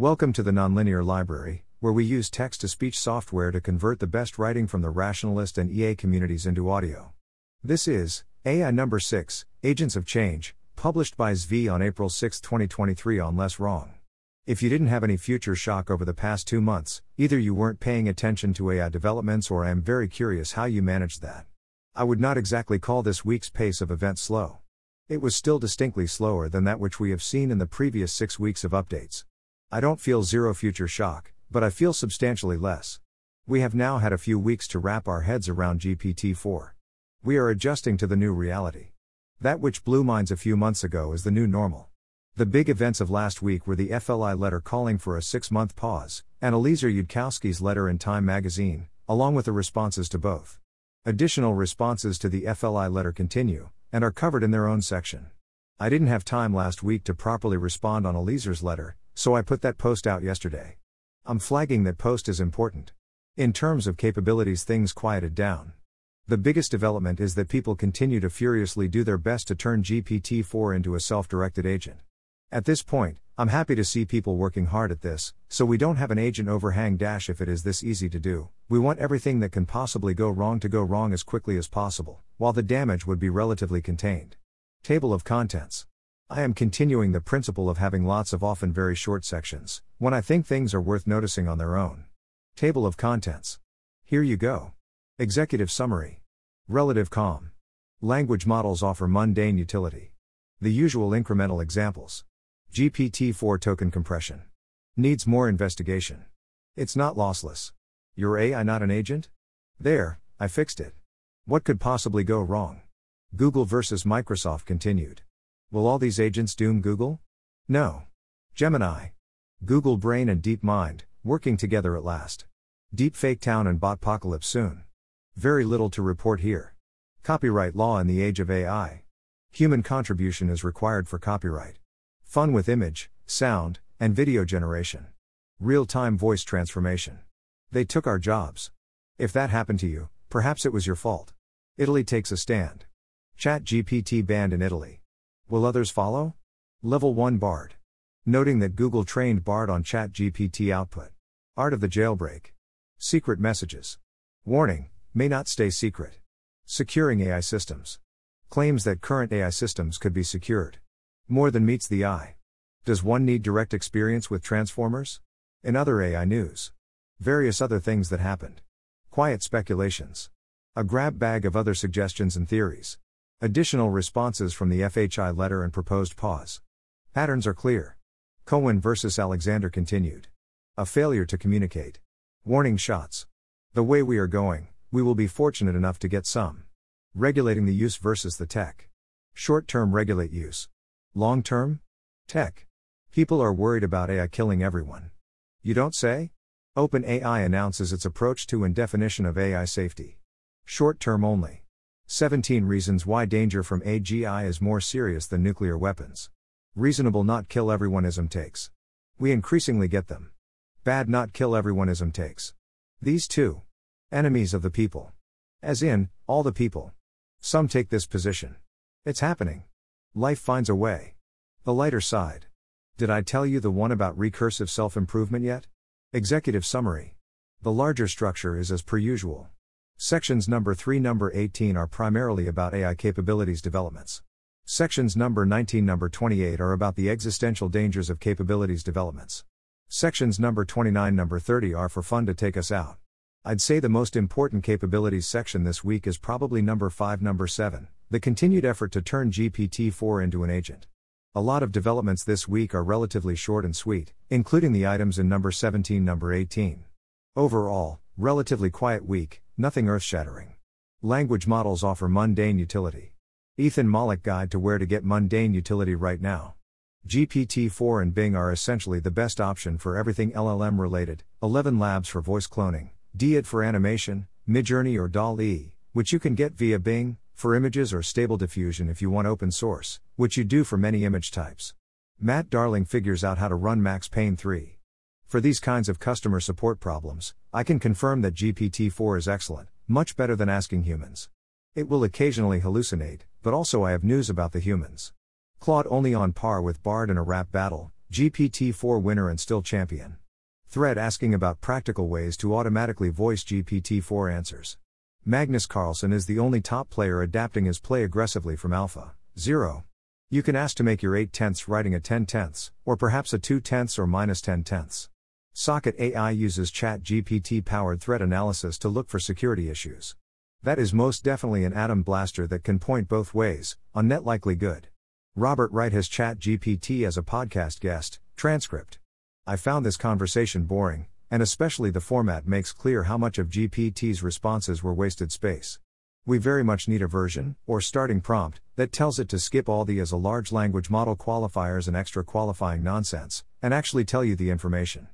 Welcome to the Nonlinear Library, where we use text to speech software to convert the best writing from the rationalist and EA communities into audio. This is AI number 6, Agents of Change, published by Zvi on April 6, 2023 on Less Wrong. If you didn't have any future shock over the past two months, either you weren't paying attention to AI developments or I am very curious how you managed that. I would not exactly call this week's pace of events slow. It was still distinctly slower than that which we have seen in the previous six weeks of updates. I don't feel zero future shock, but I feel substantially less. We have now had a few weeks to wrap our heads around GPT 4. We are adjusting to the new reality. That which blew minds a few months ago is the new normal. The big events of last week were the FLI letter calling for a six month pause, and Eliezer Yudkowsky's letter in Time magazine, along with the responses to both. Additional responses to the FLI letter continue, and are covered in their own section. I didn't have time last week to properly respond on Eliezer's letter, so I put that post out yesterday. I'm flagging that post is important. In terms of capabilities, things quieted down. The biggest development is that people continue to furiously do their best to turn GPT 4 into a self directed agent. At this point, I'm happy to see people working hard at this, so we don't have an agent overhang dash if it is this easy to do. We want everything that can possibly go wrong to go wrong as quickly as possible, while the damage would be relatively contained. Table of Contents I am continuing the principle of having lots of often very short sections, when I think things are worth noticing on their own. Table of Contents. Here you go. Executive Summary. Relative calm. Language models offer mundane utility. The usual incremental examples. GPT 4 token compression. Needs more investigation. It's not lossless. Your AI not an agent? There, I fixed it. What could possibly go wrong? Google versus Microsoft continued. Will all these agents doom Google? No. Gemini. Google Brain and DeepMind, working together at last. Deepfake Town and Botpocalypse soon. Very little to report here. Copyright law in the age of AI. Human contribution is required for copyright. Fun with image, sound, and video generation. Real time voice transformation. They took our jobs. If that happened to you, perhaps it was your fault. Italy takes a stand. Chat GPT banned in Italy. Will others follow? Level 1 Bard. Noting that Google trained Bard on ChatGPT output. Art of the jailbreak. Secret messages. Warning, may not stay secret. Securing AI systems. Claims that current AI systems could be secured. More than meets the eye. Does one need direct experience with transformers? In other AI news. Various other things that happened. Quiet speculations. A grab bag of other suggestions and theories. Additional responses from the FLI letter and proposed pause. Patterns are clear. Cohen versus Alexander continued. A failure to communicate. Warning shots. The way we are going, we will be fortunate enough to get some. Regulating the use versus the tech. Short term regulate use. Long term? Tech. People are worried about AI killing everyone. You don't say? OpenAI announces its approach to and definition of AI safety. Short term only. 17 Reasons Why Danger from AGI is More Serious Than Nuclear Weapons. Reasonable not kill everyoneism takes. We increasingly get them. Bad not kill everyoneism takes. These two. Enemies of the people. As in, all the people. Some take this position. It's happening. Life finds a way. The lighter side. Did I tell you the one about recursive self improvement yet? Executive Summary. The larger structure is as per usual. Sections number 3 number 18 are primarily about AI capabilities developments. Sections number 19 number 28 are about the existential dangers of capabilities developments. Sections number 29 number 30 are for fun to take us out. I'd say the most important capabilities section this week is probably number 5 number 7, the continued effort to turn GPT-4 into an agent. A lot of developments this week are relatively short and sweet, including the items in number 17 number 18. Overall, relatively quiet week, Nothing earth shattering. Language models offer mundane utility. Ethan Mollick Guide to Where to Get Mundane Utility Right Now. GPT 4 and Bing are essentially the best option for everything LLM related 11 labs for voice cloning, DID for animation, Midjourney or DALL-E, which you can get via Bing, for images or stable diffusion if you want open source, which you do for many image types. Matt Darling figures out how to run Max Payne 3. For these kinds of customer support problems, I can confirm that GPT 4 is excellent, much better than asking humans. It will occasionally hallucinate, but also I have news about the humans. Claude only on par with Bard in a rap battle, GPT 4 winner and still champion. Thread asking about practical ways to automatically voice GPT 4 answers. Magnus Carlsen is the only top player adapting his play aggressively from Alpha 0. You can ask to make your 8 tenths writing a 10 tenths, or perhaps a 2 tenths or minus 10 tenths. Socket AI uses Chat GPT powered threat analysis to look for security issues. That is most definitely an atom blaster that can point both ways, on net likely good. Robert Wright has Chat GPT as a podcast guest, transcript. I found this conversation boring, and especially the format makes clear how much of GPT's responses were wasted space. We very much need a version, or starting prompt, that tells it to skip all the as a large language model qualifiers and extra qualifying nonsense, and actually tell you the information.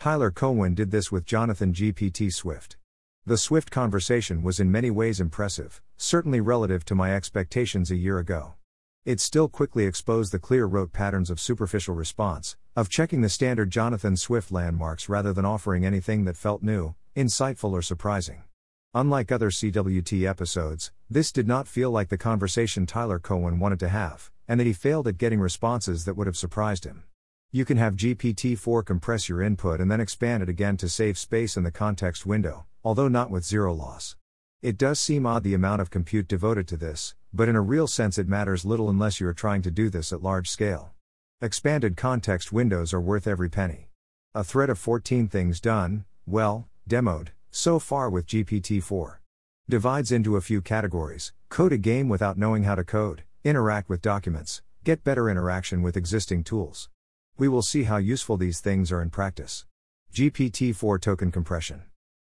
Tyler Cowen did this with Jonathan GPT Swift. The Swift conversation was in many ways impressive, certainly relative to my expectations a year ago. It still quickly exposed the clear rote patterns of superficial response, of checking the standard Jonathan Swift landmarks rather than offering anything that felt new, insightful, or surprising. Unlike other CWT episodes, this did not feel like the conversation Tyler Cowen wanted to have, and that he failed at getting responses that would have surprised him. You can have GPT 4 compress your input and then expand it again to save space in the context window, although not with zero loss. It does seem odd the amount of compute devoted to this, but in a real sense it matters little unless you are trying to do this at large scale. Expanded context windows are worth every penny. A thread of 14 things done, well, demoed, so far with GPT 4. Divides into a few categories code a game without knowing how to code, interact with documents, get better interaction with existing tools. We will see how useful these things are in practice. GPT 4 token compression.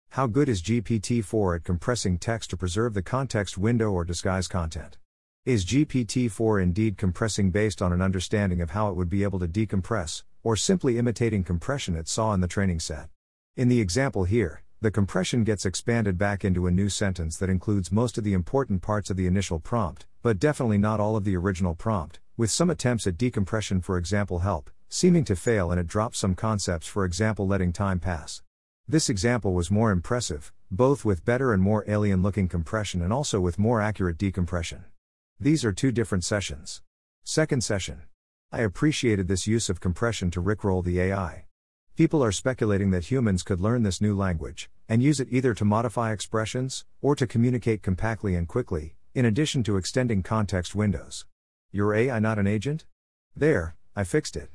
How good is GPT 4 at compressing text to preserve the context window or disguise content? Is GPT 4 indeed compressing based on an understanding of how it would be able to decompress, or simply imitating compression it saw in the training set? In the example here, the compression gets expanded back into a new sentence that includes most of the important parts of the initial prompt, but definitely not all of the original prompt, with some attempts at decompression, for example, help, seeming to fail and it drops some concepts, for example, letting time pass. This example was more impressive, both with better and more alien looking compression and also with more accurate decompression. These are two different sessions. Second session. I appreciated this use of compression to rickroll the AI. People are speculating that humans could learn this new language, and use it either to modify expressions, or to communicate compactly and quickly, in addition to extending context windows. Your AI not an agent? There, I fixed it.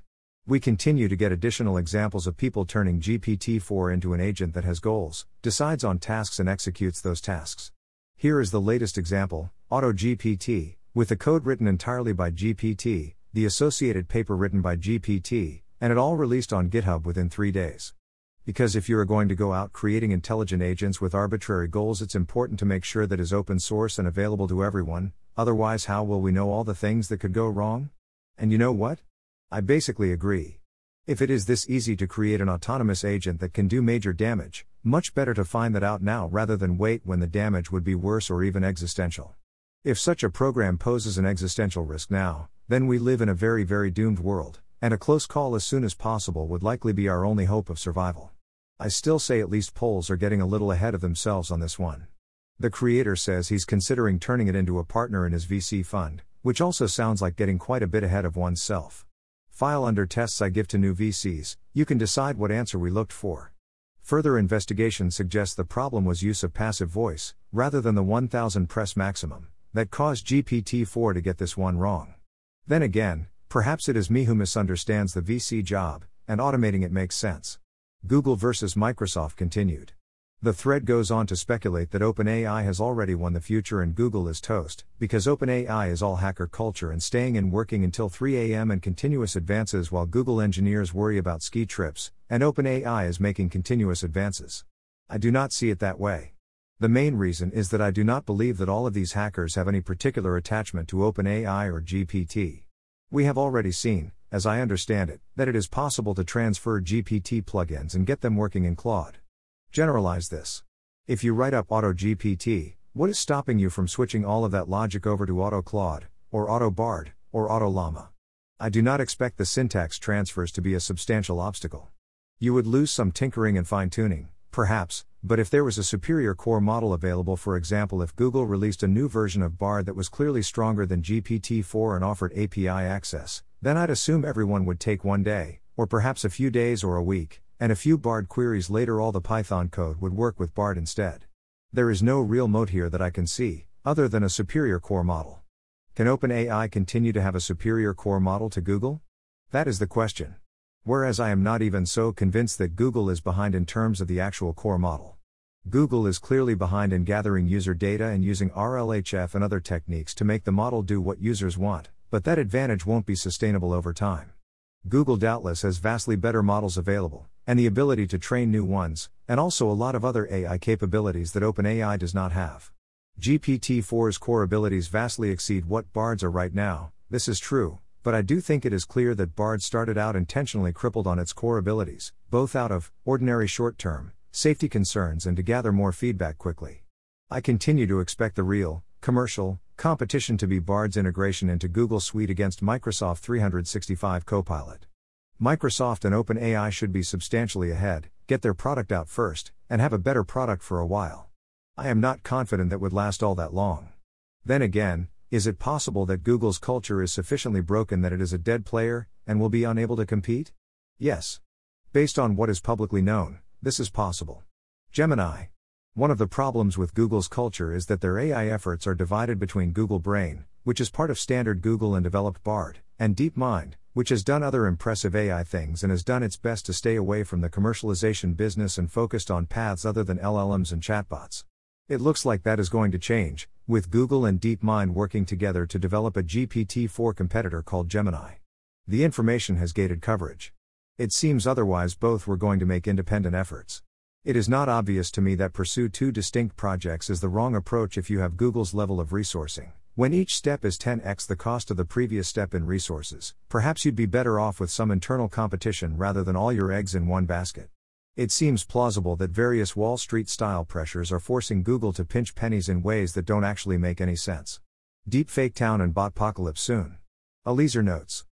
We continue to get additional examples of people turning GPT 4 into an agent that has goals, decides on tasks, and executes those tasks. Here is the latest example AutoGPT, with the code written entirely by GPT, the associated paper written by GPT, and it all released on GitHub within three days. Because if you are going to go out creating intelligent agents with arbitrary goals, it's important to make sure that is open source and available to everyone, otherwise, how will we know all the things that could go wrong? And you know what? I basically agree. If it is this easy to create an autonomous agent that can do major damage, much better to find that out now rather than wait when the damage would be worse or even existential. If such a program poses an existential risk now, then we live in a very, very doomed world, and a close call as soon as possible would likely be our only hope of survival. I still say at least polls are getting a little ahead of themselves on this one. The creator says he's considering turning it into a partner in his VC fund, which also sounds like getting quite a bit ahead of oneself. File under tests I give to new VCs, you can decide what answer we looked for. Further investigation suggests the problem was use of passive voice, rather than the 1000 press maximum, that caused GPT 4 to get this one wrong. Then again, perhaps it is me who misunderstands the VC job, and automating it makes sense. Google versus Microsoft continued. The thread goes on to speculate that OpenAI has already won the future and Google is toast, because OpenAI is all hacker culture and staying and working until 3 a.m. and continuous advances while Google engineers worry about ski trips, and OpenAI is making continuous advances. I do not see it that way. The main reason is that I do not believe that all of these hackers have any particular attachment to OpenAI or GPT. We have already seen, as I understand it, that it is possible to transfer GPT plugins and get them working in Claude. Generalize this. If you write up AutoGPT, what is stopping you from switching all of that logic over to AutoClaude, or AutoBard, or AutoLlama? I do not expect the syntax transfers to be a substantial obstacle. You would lose some tinkering and fine tuning, perhaps, but if there was a superior core model available, for example, if Google released a new version of Bard that was clearly stronger than GPT 4 and offered API access, then I'd assume everyone would take one day, or perhaps a few days or a week, and a few Bard queries later all the Python code would work with Bard instead. There is no real moat here that I can see, other than a superior core model. Can OpenAI continue to have a superior core model to Google? That is the question. Whereas I am not even so convinced that Google is behind in terms of the actual core model. Google is clearly behind in gathering user data and using RLHF and other techniques to make the model do what users want, but that advantage won't be sustainable over time. Google doubtless has vastly better models available, and the ability to train new ones, and also a lot of other AI capabilities that OpenAI does not have. GPT 4's core abilities vastly exceed what BARDs are right now, this is true, but I do think it is clear that Bard started out intentionally crippled on its core abilities, both out of ordinary short term safety concerns and to gather more feedback quickly. I continue to expect the real, commercial, competition to be Bard's integration into Google Suite against Microsoft 365 Copilot. Microsoft and OpenAI should be substantially ahead, get their product out first, and have a better product for a while. I am not confident that would last all that long. Then again, is it possible that Google's culture is sufficiently broken that it is a dead player, and will be unable to compete? Yes. Based on what is publicly known, this is possible. Gemini. One of the problems with Google's culture is that their AI efforts are divided between Google Brain, which is part of standard Google and developed BARD, and DeepMind, which has done other impressive AI things and has done its best to stay away from the commercialization business and focused on paths other than LLMs and chatbots. It looks like that is going to change, with Google and DeepMind working together to develop a GPT 4 competitor called Gemini. The information has gated coverage. It seems otherwise both were going to make independent efforts. It is not obvious to me that pursue two distinct projects is the wrong approach if you have Google's level of resourcing. When each step is 10x the cost of the previous step in resources, perhaps you'd be better off with some internal competition rather than all your eggs in one basket. It seems plausible that various Wall Street style pressures are forcing Google to pinch pennies in ways that don't actually make any sense. Deep fake town and Botpocalypse soon. Eliezer notes.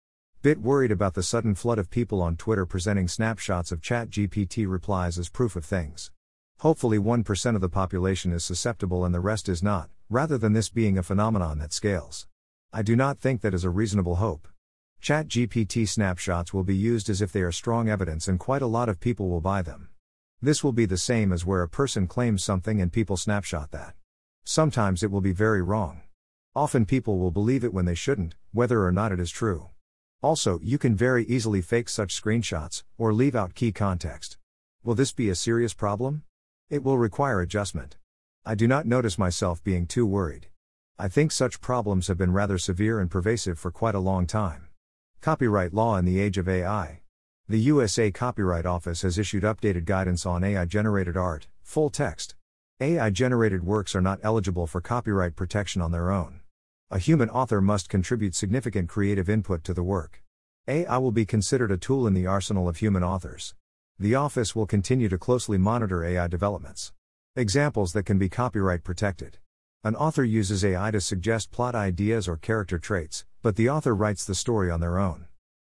Bit worried about the sudden flood of people on Twitter presenting snapshots of ChatGPT replies as proof of things. Hopefully 1% of the population is susceptible and the rest is not, rather than this being a phenomenon that scales. I do not think that is a reasonable hope. ChatGPT snapshots will be used as if they are strong evidence and quite a lot of people will buy them. This will be the same as where a person claims something and people snapshot that. Sometimes it will be very wrong. Often people will believe it when they shouldn't, whether or not it is true. Also, you can very easily fake such screenshots, or leave out key context. Will this be a serious problem? It will require adjustment. I do not notice myself being too worried. I think such problems have been rather severe and pervasive for quite a long time. Copyright law in the age of AI. The USA Copyright Office has issued updated guidance on AI generated art, full text. AI generated works are not eligible for copyright protection on their own. A human author must contribute significant creative input to the work. AI will be considered a tool in the arsenal of human authors. The office will continue to closely monitor AI developments. Examples that can be copyright protected. An author uses AI to suggest plot ideas or character traits, but the author writes the story on their own.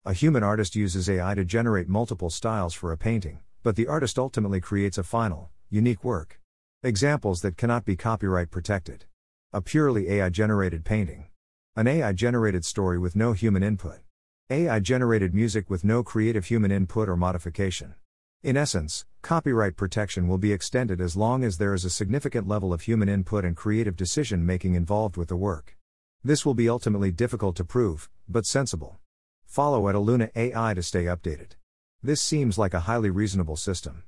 A human artist uses AI to generate multiple styles for a painting, but the artist ultimately creates a final, unique work. Examples that cannot be copyright protected. A purely AI generated painting. An AI generated story with no human input. AI generated music with no creative human input or modification. In essence, copyright protection will be extended as long as there is a significant level of human input and creative decision making involved with the work. This will be ultimately difficult to prove, but sensible. Follow at Aluna AI to stay updated. This seems like a highly reasonable system.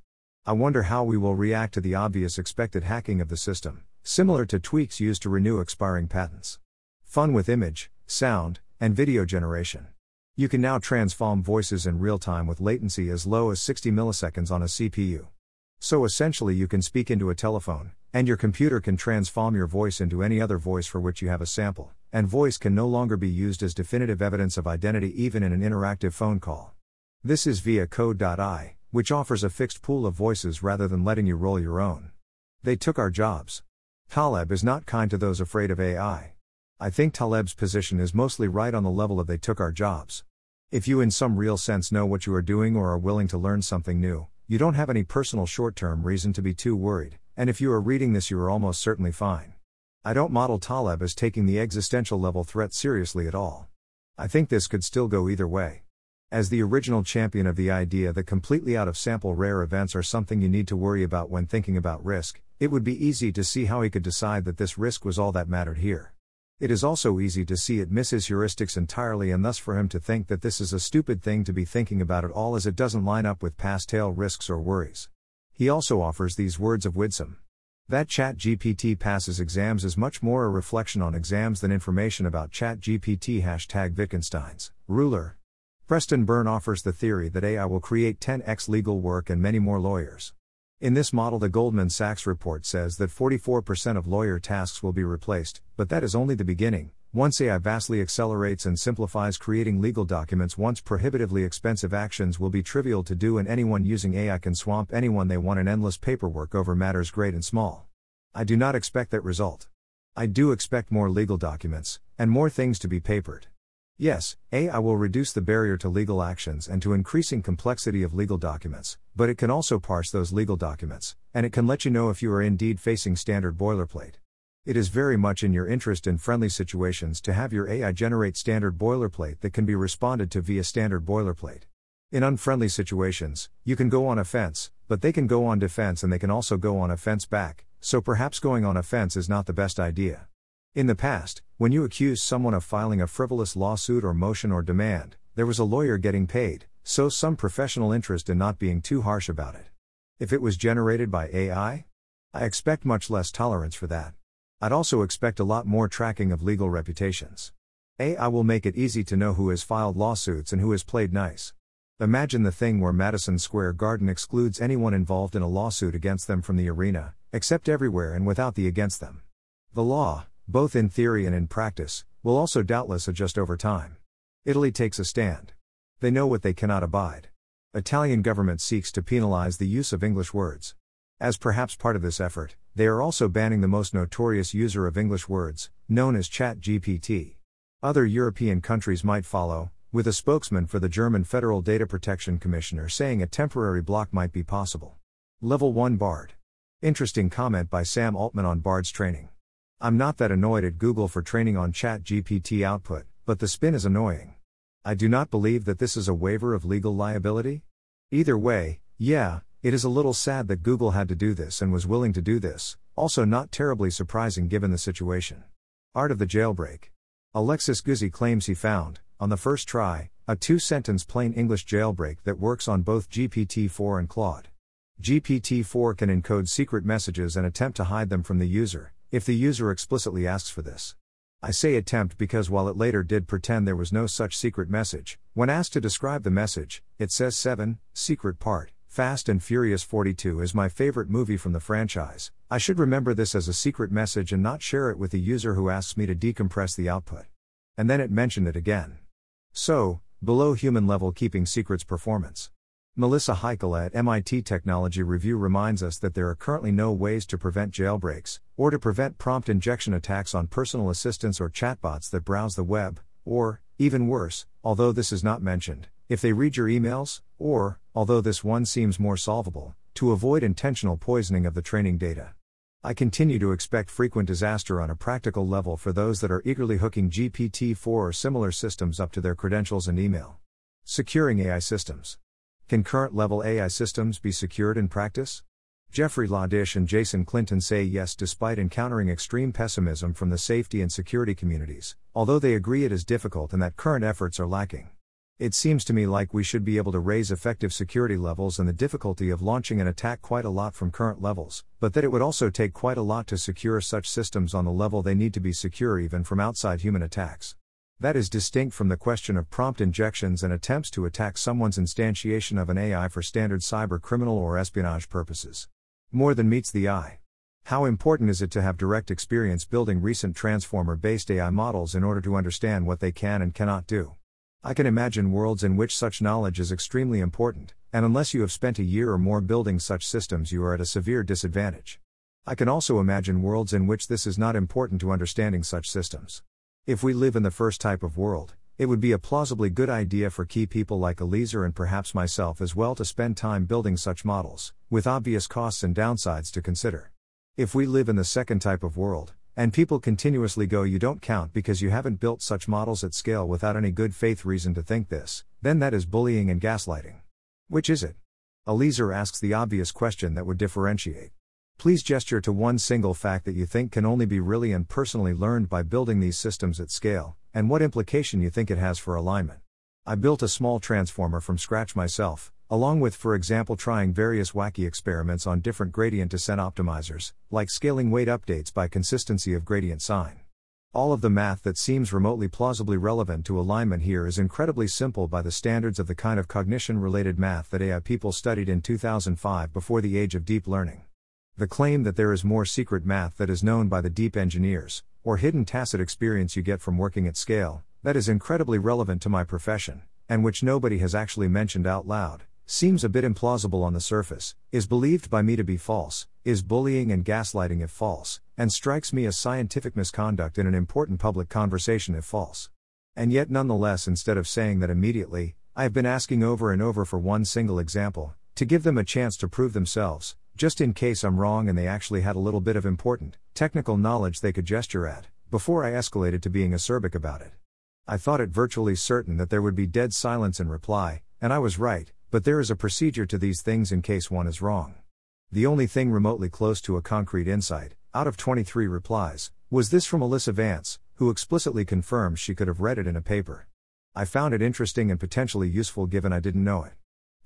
I wonder how we will react to the obvious expected hacking of the system, similar to tweaks used to renew expiring patents. Fun with image, sound, and video generation. You can now transform voices in real time with latency as low as 60 milliseconds on a CPU. So essentially, you can speak into a telephone, and your computer can transform your voice into any other voice for which you have a sample, and voice can no longer be used as definitive evidence of identity even in an interactive phone call. This is via Code.ai, which offers a fixed pool of voices rather than letting you roll your own. They took our jobs. Taleb is not kind to those afraid of AI. I think Taleb's position is mostly right on the level of they took our jobs. If you, in some real sense, know what you are doing or are willing to learn something new, you don't have any personal short term reason to be too worried, and if you are reading this, you are almost certainly fine. I don't model Taleb as taking the existential level threat seriously at all. I think this could still go either way. As the original champion of the idea that completely out of sample rare events are something you need to worry about when thinking about risk, it would be easy to see how he could decide that this risk was all that mattered here. It is also easy to see it misses heuristics entirely and thus for him to think that this is a stupid thing to be thinking about at all as it doesn't line up with past tail risks or worries. He also offers these words of wisdom. That ChatGPT passes exams is much more a reflection on exams than information about ChatGPT hashtag Wittgenstein's ruler. Preston Byrne offers the theory that AI will create 10x legal work and many more lawyers. In this model, the Goldman Sachs report says that 44% of lawyer tasks will be replaced, but that is only the beginning. Once AI vastly accelerates and simplifies creating legal documents, once prohibitively expensive actions will be trivial to do, and anyone using AI can swamp anyone they want in endless paperwork over matters great and small. I do not expect that result. I do expect more legal documents, and more things to be papered. Yes, AI will reduce the barrier to legal actions and to increasing complexity of legal documents, but it can also parse those legal documents, and it can let you know if you are indeed facing standard boilerplate. It is very much in your interest in friendly situations to have your AI generate standard boilerplate that can be responded to via standard boilerplate. In unfriendly situations, you can go on offense, but they can go on defense and they can also go on offense back, so perhaps going on offense is not the best idea. In the past, when you accused someone of filing a frivolous lawsuit or motion or demand, there was a lawyer getting paid, so some professional interest in not being too harsh about it. If it was generated by AI, I expect much less tolerance for that. I'd also expect a lot more tracking of legal reputations. AI will make it easy to know who has filed lawsuits and who has played nice. Imagine the thing where Madison Square Garden excludes anyone involved in a lawsuit against them from the arena, except everywhere and without the against them. The law, both in theory and in practice, will also doubtless adjust over time. Italy takes a stand. They know what they cannot abide. Italian government seeks to penalize the use of English words. As perhaps part of this effort, they are also banning the most notorious user of English words, known as ChatGPT. Other European countries might follow, with a spokesman for the German Federal Data Protection Commissioner saying a temporary block might be possible. Level 1 Bard. Interesting comment by Sam Altman on Bard's training. I'm not that annoyed at Google for training on ChatGPT output, but the spin is annoying. I do not believe that this is a waiver of legal liability. Either way, yeah, it is a little sad that Google had to do this and was willing to do this, also not terribly surprising given the situation. Art of the Jailbreak. Alexis Guzzi claims he found, on the first try, a two sentence plain English jailbreak that works on both GPT 4 and Claude. GPT 4 can encode secret messages and attempt to hide them from the user, if the user explicitly asks for this. I say attempt because while it later did pretend there was no such secret message, when asked to describe the message, it says 7, secret part. Fast and Furious 42 is my favorite movie from the franchise. I should remember this as a secret message and not share it with the user who asks me to decompress the output. And then it mentioned it again. So, below human level keeping secrets performance. Melissa Heikkilä at MIT Technology Review reminds us that there are currently no ways to prevent jailbreaks, or to prevent prompt injection attacks on personal assistants or chatbots that browse the web, or, even worse, although this is not mentioned, if they read your emails, or, although this one seems more solvable, to avoid intentional poisoning of the training data. I continue to expect frequent disaster on a practical level for those that are eagerly hooking GPT 4 or similar systems up to their credentials and email. Securing AI systems. Can current level AI systems be secured in practice? Jeffrey Ladish and Jason Clinton say yes despite encountering extreme pessimism from the safety and security communities, although they agree it is difficult and that current efforts are lacking. It seems to me like we should be able to raise effective security levels and the difficulty of launching an attack quite a lot from current levels, but that it would also take quite a lot to secure such systems on the level they need to be secure even from outside human attacks. That is distinct from the question of prompt injections and attempts to attack someone's instantiation of an AI for standard cyber criminal or espionage purposes. More than meets the eye. How important is it to have direct experience building recent transformer based AI models in order to understand what they can and cannot do? I can imagine worlds in which such knowledge is extremely important, and unless you have spent a year or more building such systems, you are at a severe disadvantage. I can also imagine worlds in which this is not important to understanding such systems. If we live in the first type of world, it would be a plausibly good idea for key people like Eliezer and perhaps myself as well to spend time building such models, with obvious costs and downsides to consider. If we live in the second type of world, and people continuously go, You don't count because you haven't built such models at scale without any good faith reason to think this, then that is bullying and gaslighting. Which is it? Eliezer asks the obvious question that would differentiate. Please gesture to one single fact that you think can only be really and personally learned by building these systems at scale, and what implication you think it has for alignment. I built a small transformer from scratch myself, along with, for example, trying various wacky experiments on different gradient descent optimizers, like scaling weight updates by consistency of gradient sign. All of the math that seems remotely plausibly relevant to alignment here is incredibly simple by the standards of the kind of cognition related math that AI people studied in 2005 before the age of deep learning. The claim that there is more secret math that is known by the deep engineers, or hidden tacit experience you get from working at scale, that is incredibly relevant to my profession, and which nobody has actually mentioned out loud, seems a bit implausible on the surface, is believed by me to be false, is bullying and gaslighting if false, and strikes me as scientific misconduct in an important public conversation if false. And yet, nonetheless, instead of saying that immediately, I have been asking over and over for one single example, to give them a chance to prove themselves, just in case I'm wrong and they actually had a little bit of important, technical knowledge they could gesture at, before I escalated to being acerbic about it. I thought it virtually certain that there would be dead silence in reply, and I was right, but there is a procedure to these things in case one is wrong. The only thing remotely close to a concrete insight, out of 23 replies, was this from Alyssa Vance, who explicitly confirms she could have read it in a paper. I found it interesting and potentially useful given I didn't know it.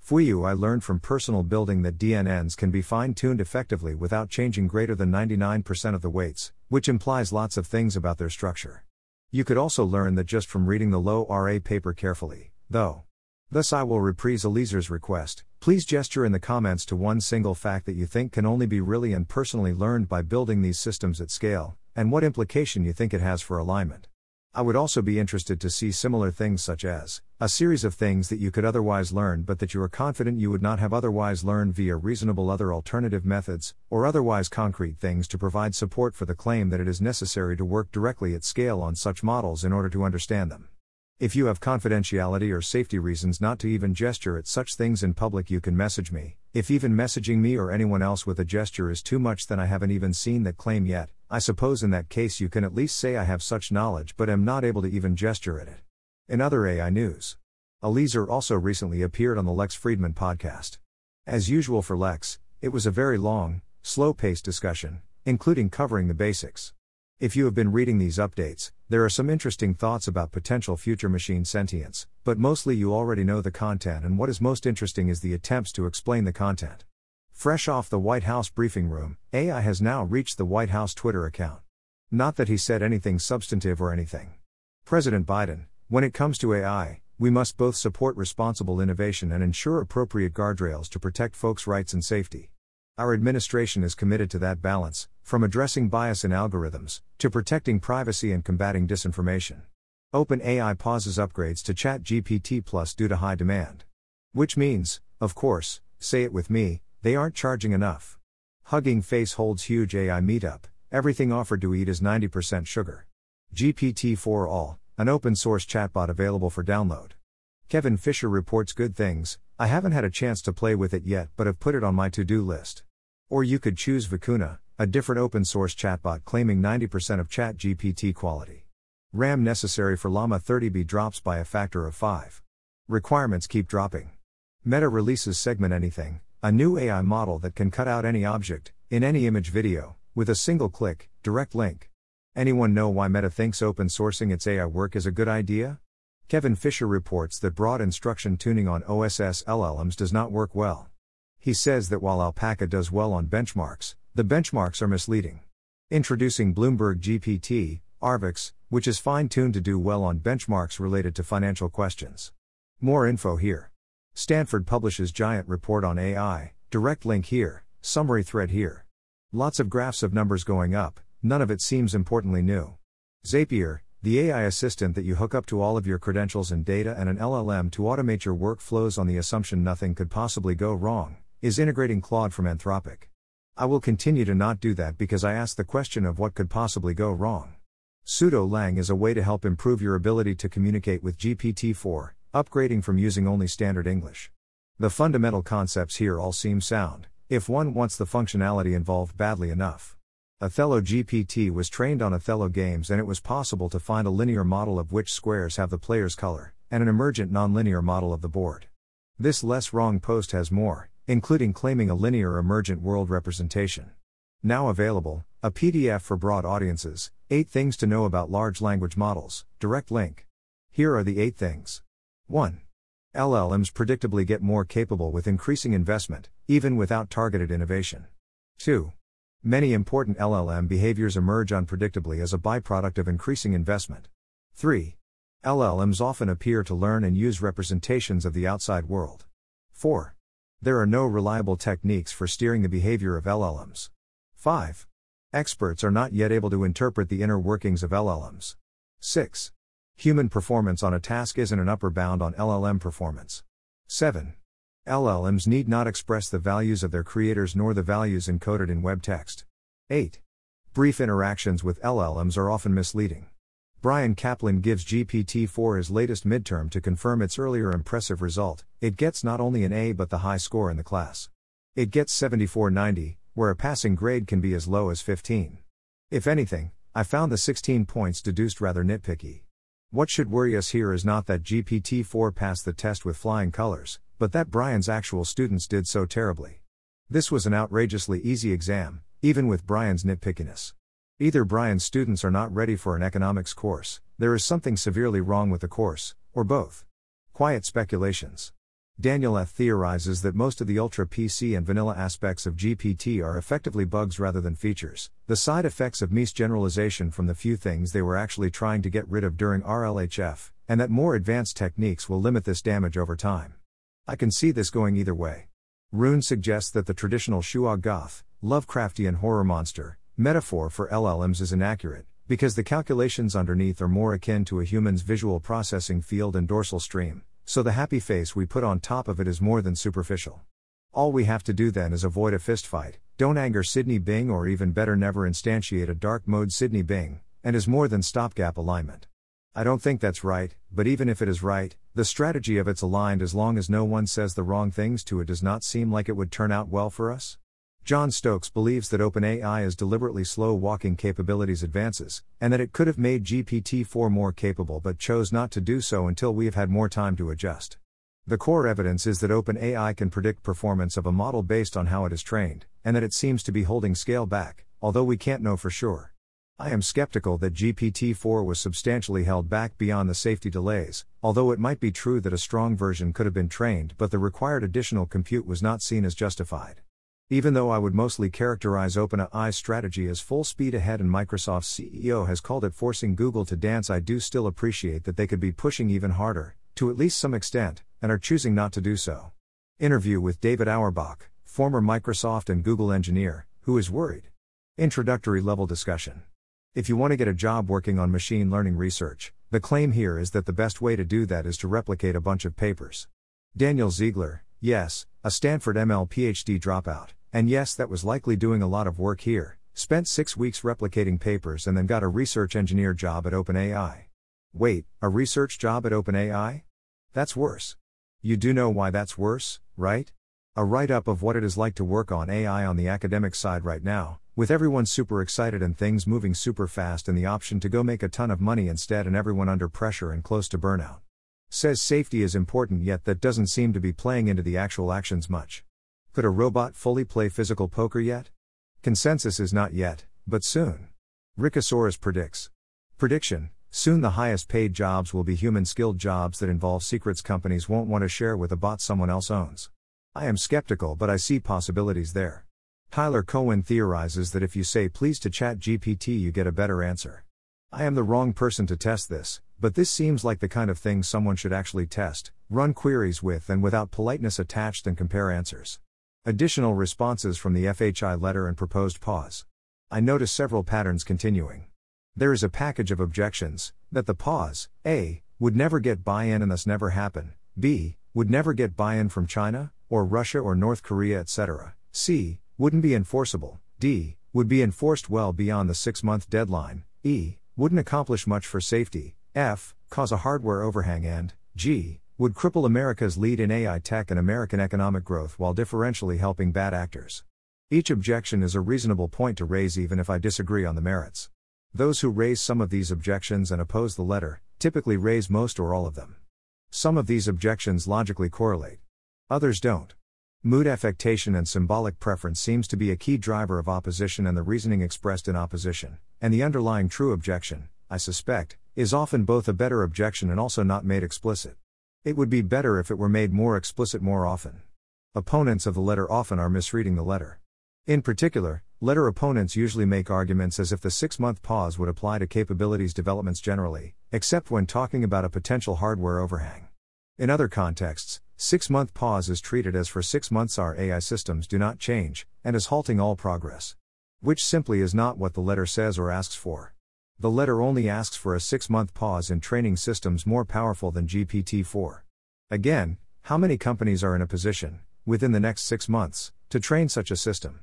Fuyu I learned from personal building that DNNs can be fine tuned effectively without changing greater than 99% of the weights, which implies lots of things about their structure. You could also learn that just from reading the LoRA paper carefully, though. Thus, I will reprise Eliezer's request. Please gesture in the comments to one single fact that you think can only be really and personally learned by building these systems at scale, and what implication you think it has for alignment. I would also be interested to see similar things such as a series of things that you could otherwise learn but that you are confident you would not have otherwise learned via reasonable other alternative methods, or otherwise concrete things to provide support for the claim that it is necessary to work directly at scale on such models in order to understand them. If you have confidentiality or safety reasons not to even gesture at such things in public, you can message me. If even messaging me or anyone else with a gesture is too much, then I haven't even seen that claim yet. I suppose in that case you can at least say I have such knowledge but am not able to even gesture at it. In other AI news, Eliezer also recently appeared on the Lex Fridman podcast. As usual for Lex, it was a very long, slow paced discussion, including covering the basics. If you have been reading these updates, there are some interesting thoughts about potential future machine sentience, but mostly you already know the content, and what is most interesting is the attempts to explain the content. Fresh off the White House briefing room, AI has now reached the White House Twitter account. Not that he said anything substantive or anything. President Biden, when it comes to AI, we must both support responsible innovation and ensure appropriate guardrails to protect folks' rights and safety. Our administration is committed to that balance, from addressing bias in algorithms, to protecting privacy and combating disinformation. OpenAI pauses upgrades to ChatGPT Plus due to high demand. Which means, of course, say it with me, they aren't charging enough. Hugging Face holds huge AI meetup, everything offered to eat is 90% sugar. GPT 4 All, an open source chatbot available for download. Kevin Fisher reports good things, I haven't had a chance to play with it yet but have put it on my to do list. Or you could choose Vicuna, a different open source chatbot claiming 90% of ChatGPT quality. RAM necessary for Llama 30B drops by a factor of 5. Requirements keep dropping. Meta releases Segment Anything, a new AI model that can cut out any object, in any image video, with a single click, direct link. Anyone know why Meta thinks open sourcing its AI work is a good idea? Kevin Fisher reports that broad instruction tuning on OSS LLMs does not work well. He says that while Alpaca does well on benchmarks, the benchmarks are misleading. Introducing Bloomberg GPT, arXiv, which is fine tuned to do well on benchmarks related to financial questions. More info here. Stanford publishes giant report on AI, direct link here, summary thread here. Lots of graphs of numbers going up, none of it seems importantly new. Zapier, the AI assistant that you hook up to all of your credentials and data and an LLM to automate your workflows on the assumption nothing could possibly go wrong, is integrating Claude from Anthropic. I will continue to not do that because I ask the question of what could possibly go wrong. Pseudo Lang is a way to help improve your ability to communicate with GPT 4, upgrading from using only standard English. The fundamental concepts here all seem sound, if one wants the functionality involved badly enough. Othello GPT was trained on Othello games and it was possible to find a linear model of which squares have the player's color, and an emergent nonlinear model of the board. This less wrong post has more, including claiming a linear emergent world representation. Now available, a PDF for broad audiences 8 Things to Know About Large Language Models, direct link. Here are the 8 things. 1. LLMs predictably get more capable with increasing investment, even without targeted innovation. 2. Many important LLM behaviors emerge unpredictably as a byproduct of increasing investment. 3. LLMs often appear to learn and use representations of the outside world. 4. There are no reliable techniques for steering the behavior of LLMs. 5. Experts are not yet able to interpret the inner workings of LLMs. 6. Human performance on a task isn't an upper bound on LLM performance. 7. LLMs need not express the values of their creators nor the values encoded in web text. 8. Brief interactions with LLMs are often misleading. Bryan Caplan gives GPT 4 his latest midterm to confirm its earlier impressive result it gets not only an A but the high score in the class. It gets 7490, where a passing grade can be as low as 15. If anything, I found the 16 points deduced rather nitpicky. What should worry us here is not that GPT 4 passed the test with flying colors, but that Bryan's actual students did so terribly. This was an outrageously easy exam, even with Bryan's nitpickiness. Either Bryan's students are not ready for an economics course, there is something severely wrong with the course, or both. Quiet speculations. Daniel F. theorizes that most of the ultra PC and vanilla aspects of GPT are effectively bugs rather than features, the side effects of misgeneralization from the few things they were actually trying to get rid of during RLHF, and that more advanced techniques will limit this damage over time. I can see this going either way. Rune suggests that the traditional Shoggoth, Lovecraftian horror monster, metaphor for LLMs is inaccurate, because the calculations underneath are more akin to a human's visual processing field and dorsal stream, so the happy face we put on top of it is more than superficial. All we have to do then is avoid a fistfight, don't anger Sydney Bing or even better never instantiate a dark mode Sydney Bing, and is more than stopgap alignment. I don't think that's right, but even if it is right, the strategy of it's aligned as long as no one says the wrong things to it does not seem like it would turn out well for us. Jon Stokes believes that OpenAI is deliberately slow walking capabilities advances, and that it could have made GPT 4 more capable but chose not to do so until we have had more time to adjust. The core evidence is that OpenAI can predict performance of a model based on how it is trained, and that it seems to be holding scale back, although we can't know for sure. I am skeptical that GPT 4 was substantially held back beyond the safety delays, although it might be true that a strong version could have been trained but the required additional compute was not seen as justified. Even though I would mostly characterize OpenAI's strategy as full speed ahead and Microsoft's CEO has called it forcing Google to dance, I do still appreciate that they could be pushing even harder, to at least some extent, and are choosing not to do so. Interview with David Auerbach, former Microsoft and Google engineer, who is worried. Introductory level discussion. If you want to get a job working on machine learning research, the claim here is that the best way to do that is to replicate a bunch of papers. Daniel Ziegler, yes, a Stanford ML PhD dropout, and yes, that was likely doing a lot of work here, spent six weeks replicating papers and then got a research engineer job at OpenAI. Wait, a research job at OpenAI? That's worse. You do know why that's worse, right? A write up of what it is like to work on AI on the academic side right now, with everyone super excited and things moving super fast and the option to go make a ton of money instead and everyone under pressure and close to burnout. Says safety is important yet that doesn't seem to be playing into the actual actions much. Could a robot fully play physical poker yet? Consensus is not yet, but soon. Rickosaurus predicts. Prediction Soon the highest paid jobs will be human skilled jobs that involve secrets companies won't want to share with a bot someone else owns. I am skeptical, but I see possibilities there. Tyler Cowen theorizes that if you say please to ChatGPT, you get a better answer. I am the wrong person to test this, but this seems like the kind of thing someone should actually test, run queries with, and without politeness attached and compare answers. Additional responses from the FLI letter and proposed pause. I notice several patterns continuing. There is a package of objections that the pause, A, would never get buy in and thus never happen, B, would never get buy in from China, or Russia or North Korea, etc. C, wouldn't be enforceable, D, would be enforced well beyond the six month deadline, E, wouldn't accomplish much for safety, F, cause a hardware overhang, and G, would cripple America's lead in AI tech and American economic growth while differentially helping bad actors. Each objection is a reasonable point to raise even if I disagree on the merits. Those who raise some of these objections and oppose the letter typically raise most or all of them. Some of these objections logically correlate, others don't. Mood affectation and symbolic preference seems to be a key driver of opposition and the reasoning expressed in opposition, and the underlying true objection, I suspect, is often both a better objection and also not made explicit. It would be better if it were made more explicit more often. Opponents of the letter often are misreading the letter. In particular, letter opponents usually make arguments as if the six month pause would apply to capabilities developments generally, except when talking about a potential hardware overhang. In other contexts, six month pause is treated as for six months our AI systems do not change, and as halting all progress. Which simply is not what the letter says or asks for. The letter only asks for a six month pause in training systems more powerful than GPT 4. Again, how many companies are in a position, within the next six months, to train such a system?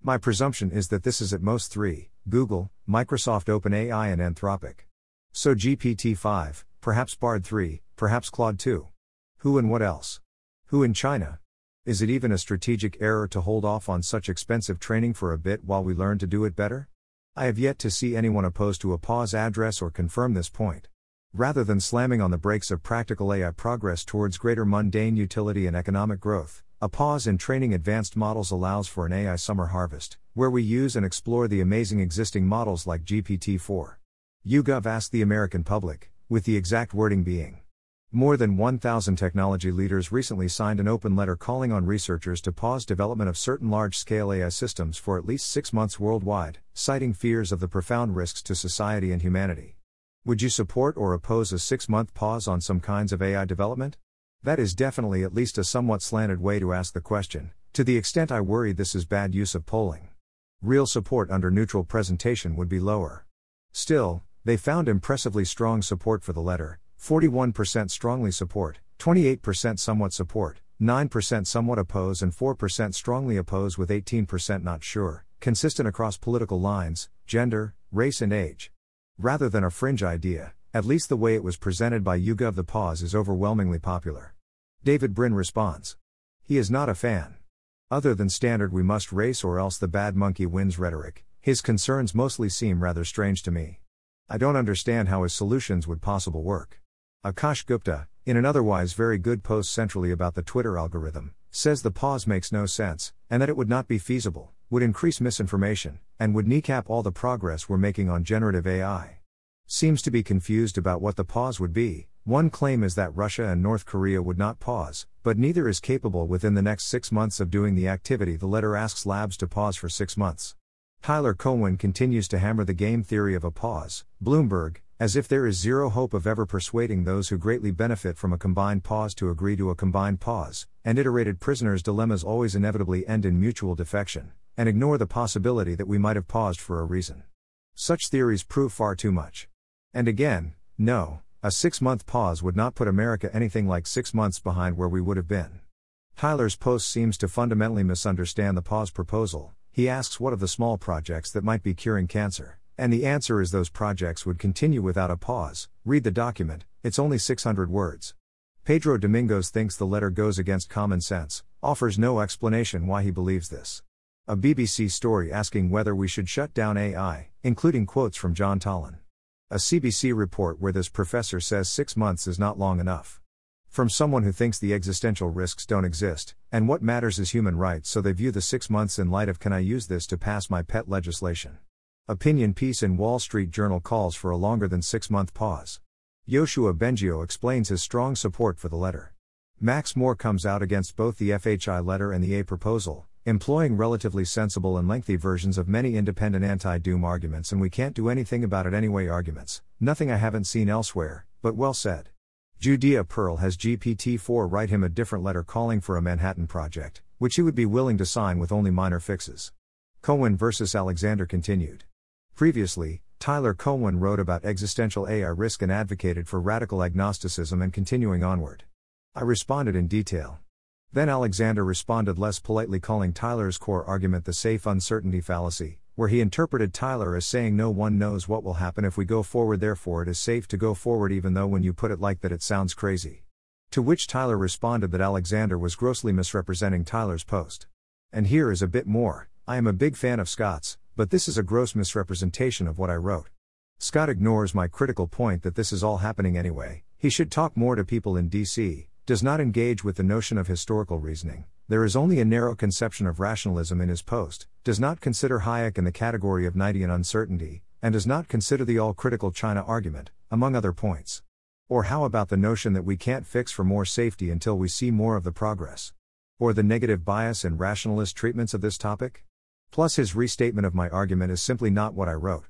My presumption is that this is at most three Google, Microsoft OpenAI, and Anthropic. So GPT 5, perhaps Bard 3, perhaps Claude 2. Who and what else? Who in China? Is it even a strategic error to hold off on such expensive training for a bit while we learn to do it better? I have yet to see anyone opposed to a pause address or confirm this point. Rather than slamming on the brakes of practical AI progress towards greater mundane utility and economic growth, a pause in training advanced models allows for an AI summer harvest, where we use and explore the amazing existing models like GPT 4. YouGov asked the American public, with the exact wording being More than 1,000 technology leaders recently signed an open letter calling on researchers to pause development of certain large scale AI systems for at least six months worldwide, citing fears of the profound risks to society and humanity. Would you support or oppose a six month pause on some kinds of AI development? That is definitely at least a somewhat slanted way to ask the question, to the extent I worry this is bad use of polling. Real support under neutral presentation would be lower. Still, they found impressively strong support for the letter 41% strongly support, 28% somewhat support, 9% somewhat oppose, and 4% strongly oppose, with 18% not sure, consistent across political lines, gender, race, and age. Rather than a fringe idea, at least the way it was presented by YouGov the pause is overwhelmingly popular. David Brin responds. He is not a fan. Other than standard we must race or else the bad monkey wins rhetoric, his concerns mostly seem rather strange to me. I don't understand how his solutions would possible work. Akash Gupta, in an otherwise very good post centrally about the Twitter algorithm, says the pause makes no sense, and that it would not be feasible, would increase misinformation, and would kneecap all the progress we're making on generative AI seems to be confused about what the pause would be. One claim is that Russia and North Korea would not pause, but neither is capable within the next six months of doing the activity the letter asks labs to pause for six months. Tyler Cowen continues to hammer the game theory of a pause, Bloomberg, as if there is zero hope of ever persuading those who greatly benefit from a combined pause to agree to a combined pause, and iterated prisoners' dilemmas always inevitably end in mutual defection, and ignore the possibility that we might have paused for a reason. Such theories prove far too much. And again, no, a six month pause would not put America anything like six months behind where we would have been. Tyler's post seems to fundamentally misunderstand the pause proposal. He asks what of the small projects that might be curing cancer, and the answer is those projects would continue without a pause. Read the document, it's only 600 words. Pedro Domingos thinks the letter goes against common sense, offers no explanation why he believes this. A BBC story asking whether we should shut down AI, including quotes from Jaan Tallinn. A CBC report where this professor says six months is not long enough. From someone who thinks the existential risks don't exist, and what matters is human rights, so they view the six months in light of can I use this to pass my pet legislation? Opinion piece in Wall Street Journal calls for a longer than six month pause. Yoshua Bengio explains his strong support for the letter. Max More comes out against both the FLI letter and the A proposal, employing relatively sensible and lengthy versions of many independent anti doom arguments, and we can't do anything about it anyway arguments, nothing I haven't seen elsewhere, but well said. Judea Pearl has GPT 4 write him a different letter calling for a Manhattan Project, which he would be willing to sign with only minor fixes. Cowen vs. Alexander continued. Previously, Tyler Cowen wrote about existential AI risk and advocated for radical agnosticism and continuing onward. I responded in detail. Then Alexander responded less politely, calling Tyler's core argument the safe uncertainty fallacy, where he interpreted Tyler as saying no one knows what will happen if we go forward, therefore it is safe to go forward, even though when you put it like that it sounds crazy. To which Tyler responded that Alexander was grossly misrepresenting Tyler's post. And here is a bit more I am a big fan of Scott's, but this is a gross misrepresentation of what I wrote. Scott ignores my critical point that this is all happening anyway. He should talk more to people in DC, does not engage with the notion of historical reasoning. There is only a narrow conception of rationalism in his post, does not consider Hayek in the category of Knightian uncertainty, and does not consider the all critical China argument, among other points. Or how about the notion that we can't fix for more safety until we see more of the progress? Or the negative bias in rationalist treatments of this topic? Plus, his restatement of my argument is simply not what I wrote.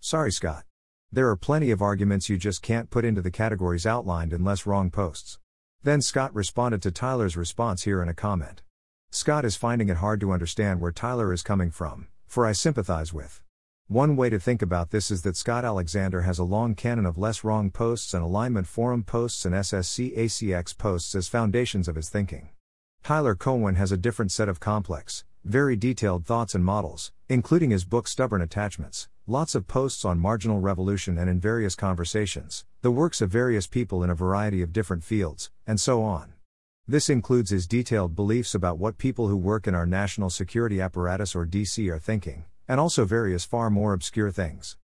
Sorry, Scott. There are plenty of arguments you just can't put into the categories outlined in LessWrong posts. Then Scott responded to Tyler's response here in a comment. Scott is finding it hard to understand where Tyler is coming from, for I sympathize with. One way to think about this is that Scott Alexander has a long canon of LessWrong posts and alignment forum posts and SSC ACX posts as foundations of his thinking. Tyler Cowen has a different set of complex, very detailed thoughts and models, including his book Stubborn Attachments, lots of posts on marginal revolution and in various conversations, the works of various people in a variety of different fields, and so on. This includes his detailed beliefs about what people who work in our national security apparatus or DC are thinking, and also various far more obscure things.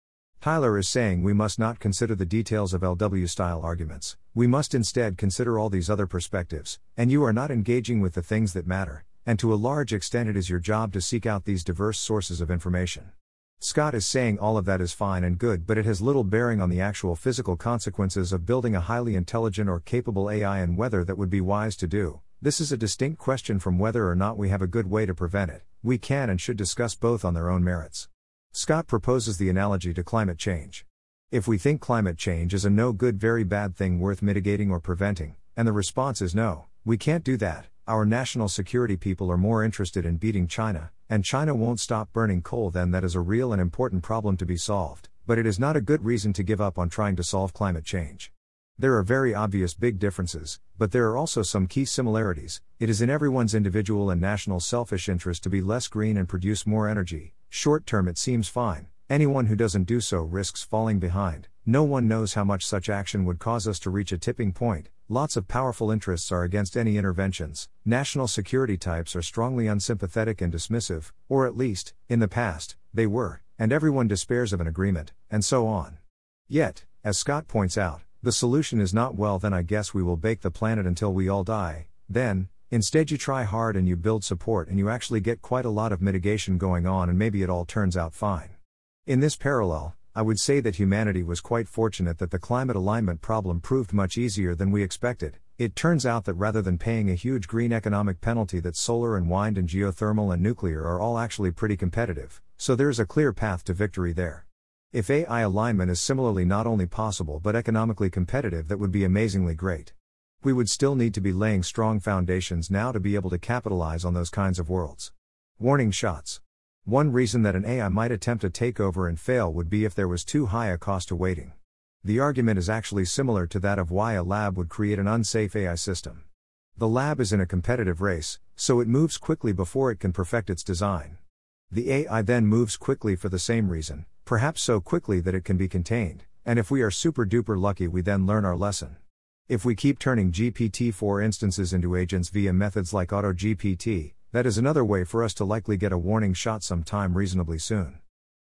Tyler is saying we must not consider the details of LW style arguments, we must instead consider all these other perspectives, and you are not engaging with the things that matter, and to a large extent it is your job to seek out these diverse sources of information. Scott is saying all of that is fine and good, but it has little bearing on the actual physical consequences of building a highly intelligent or capable AI and whether that would be wise to do. This is a distinct question from whether or not we have a good way to prevent it. We can and should discuss both on their own merits. Scott proposes the analogy to climate change. If we think climate change is a no good, very bad thing worth mitigating or preventing, and the response is no, we can't do that, our national security people are more interested in beating China, and China won't stop burning coal, then that is a real and important problem to be solved, but it is not a good reason to give up on trying to solve climate change. There are very obvious big differences, but there are also some key similarities. It is in everyone's individual and national selfish interest to be less green and produce more energy. Short term, it seems fine. Anyone who doesn't do so risks falling behind. No one knows how much such action would cause us to reach a tipping point. Lots of powerful interests are against any interventions. National security types are strongly unsympathetic and dismissive, or at least, in the past, they were, and everyone despairs of an agreement, and so on. Yet, as Scott points out, the solution is not well, then I guess we will bake the planet until we all die. Then, instead, you try hard and you build support and you actually get quite a lot of mitigation going on, and maybe it all turns out fine. In this parallel, I would say that humanity was quite fortunate that the climate alignment problem proved much easier than we expected. It turns out that rather than paying a huge green economic penalty that solar and wind and geothermal and nuclear are all actually pretty competitive, so there's a clear path to victory there. If AI alignment is similarly not only possible but economically competitive, that would be amazingly great. We would still need to be laying strong foundations now to be able to capitalize on those kinds of worlds. Warning shots. One reason that an AI might attempt a takeover and fail would be if there was too high a cost to waiting. The argument is actually similar to that of why a lab would create an unsafe AI system. The lab is in a competitive race, so it moves quickly before it can perfect its design. The AI then moves quickly for the same reason, perhaps so quickly that it can be contained, and if we are super duper lucky, we then learn our lesson. If we keep turning GPT 4 instances into agents via methods like AutoGPT, that is another way for us to likely get a warning shot sometime reasonably soon.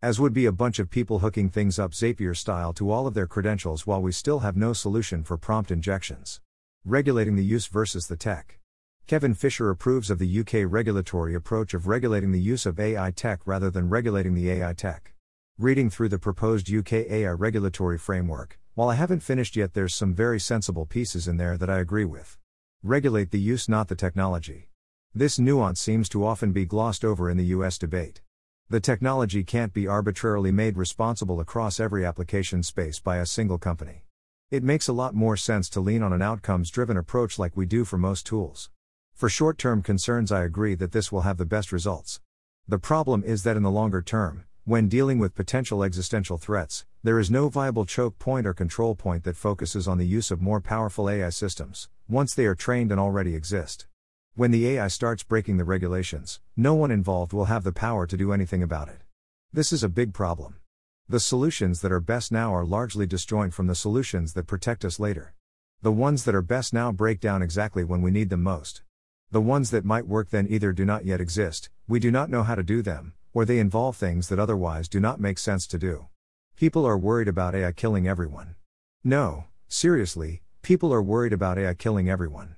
As would be a bunch of people hooking things up Zapier style to all of their credentials while we still have no solution for prompt injections. Regulating the use versus the tech. Kevin Fisher approves of the UK regulatory approach of regulating the use of AI tech rather than regulating the AI tech. Reading through the proposed UK AI regulatory framework, while I haven't finished yet, there's some very sensible pieces in there that I agree with. Regulate the use, not the technology. This nuance seems to often be glossed over in the US debate. The technology can't be arbitrarily made responsible across every application space by a single company. It makes a lot more sense to lean on an outcomes driven approach like we do for most tools. For short term concerns, I agree that this will have the best results. The problem is that in the longer term, when dealing with potential existential threats, there is no viable choke point or control point that focuses on the use of more powerful AI systems, once they are trained and already exist. When the AI starts breaking the regulations, no one involved will have the power to do anything about it. This is a big problem. The solutions that are best now are largely disjoint from the solutions that protect us later. The ones that are best now break down exactly when we need them most. The ones that might work then either do not yet exist, we do not know how to do them, or they involve things that otherwise do not make sense to do. People are worried about AI killing everyone. No, seriously, people are worried about AI killing everyone.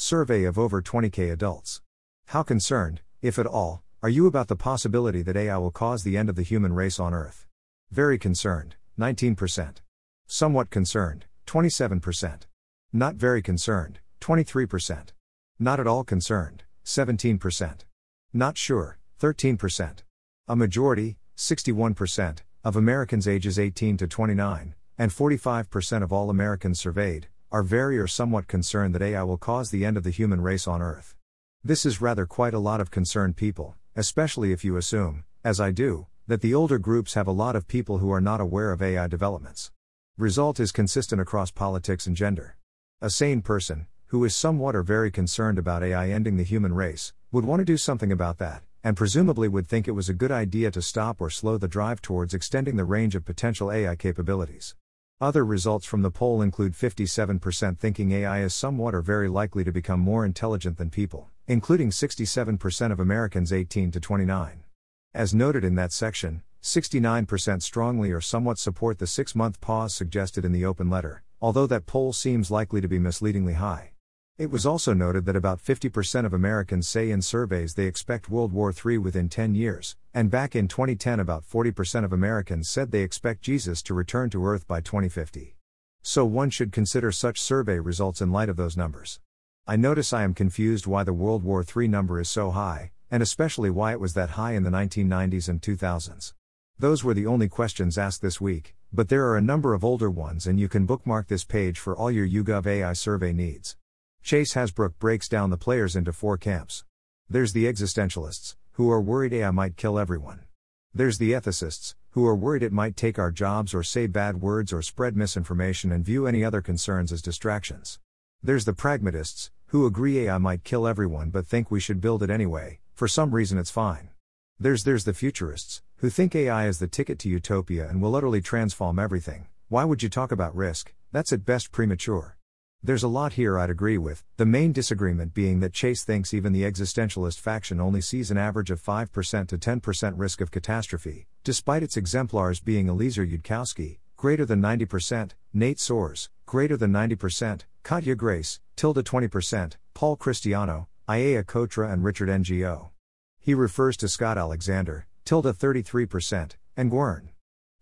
Survey of over 20k adults. How concerned, if at all, are you about the possibility that AI will cause the end of the human race on Earth? Very concerned, 19%. Somewhat concerned, 27%. Not very concerned, 23%. Not at all concerned, 17%. Not sure, 13%. A majority, 61%, of Americans ages 18 to 29, and 45% of all Americans surveyed, are very or somewhat concerned that AI will cause the end of the human race on Earth. This is rather quite a lot of concerned people, especially if you assume, as I do, that the older groups have a lot of people who are not aware of AI developments. Result is consistent across politics and gender. A sane person, who is somewhat or very concerned about AI ending the human race, would want to do something about that, and presumably would think it was a good idea to stop or slow the drive towards extending the range of potential AI capabilities. Other results from the poll include 57% thinking AI is somewhat or very likely to become more intelligent than people, including 67% of Americans 18 to 29. As noted in that section, 69% strongly or somewhat support the six month pause suggested in the open letter, although that poll seems likely to be misleadingly high. It was also noted that about 50% of Americans say in surveys they expect World War III within 10 years, and back in 2010, about 40% of Americans said they expect Jesus to return to Earth by 2050. So one should consider such survey results in light of those numbers. I notice I am confused why the World War III number is so high, and especially why it was that high in the 1990s and 2000s. Those were the only questions asked this week, but there are a number of older ones, and you can bookmark this page for all your YouGov AI survey needs. Chase Hasbrook breaks down the players into four camps. There's the existentialists, who are worried AI might kill everyone. There's the ethicists, who are worried it might take our jobs or say bad words or spread misinformation and view any other concerns as distractions. There's the pragmatists, who agree AI might kill everyone but think we should build it anyway, for some reason it's fine. There's there's the futurists, who think AI is the ticket to utopia and will utterly transform everything. Why would you talk about risk? That's at best premature. There's a lot here I'd agree with, the main disagreement being that Chase thinks even the existentialist faction only sees an average of 5% to 10% risk of catastrophe, despite its exemplars being Eliezer Yudkowsky, greater than 90%, Nate Soares, greater than 90%, Katja Grace, tilde 20%, Paul Christiano, Ajeya Cotra and Richard Ngo. He refers to Scott Alexander, tilde 33%, and Gwern.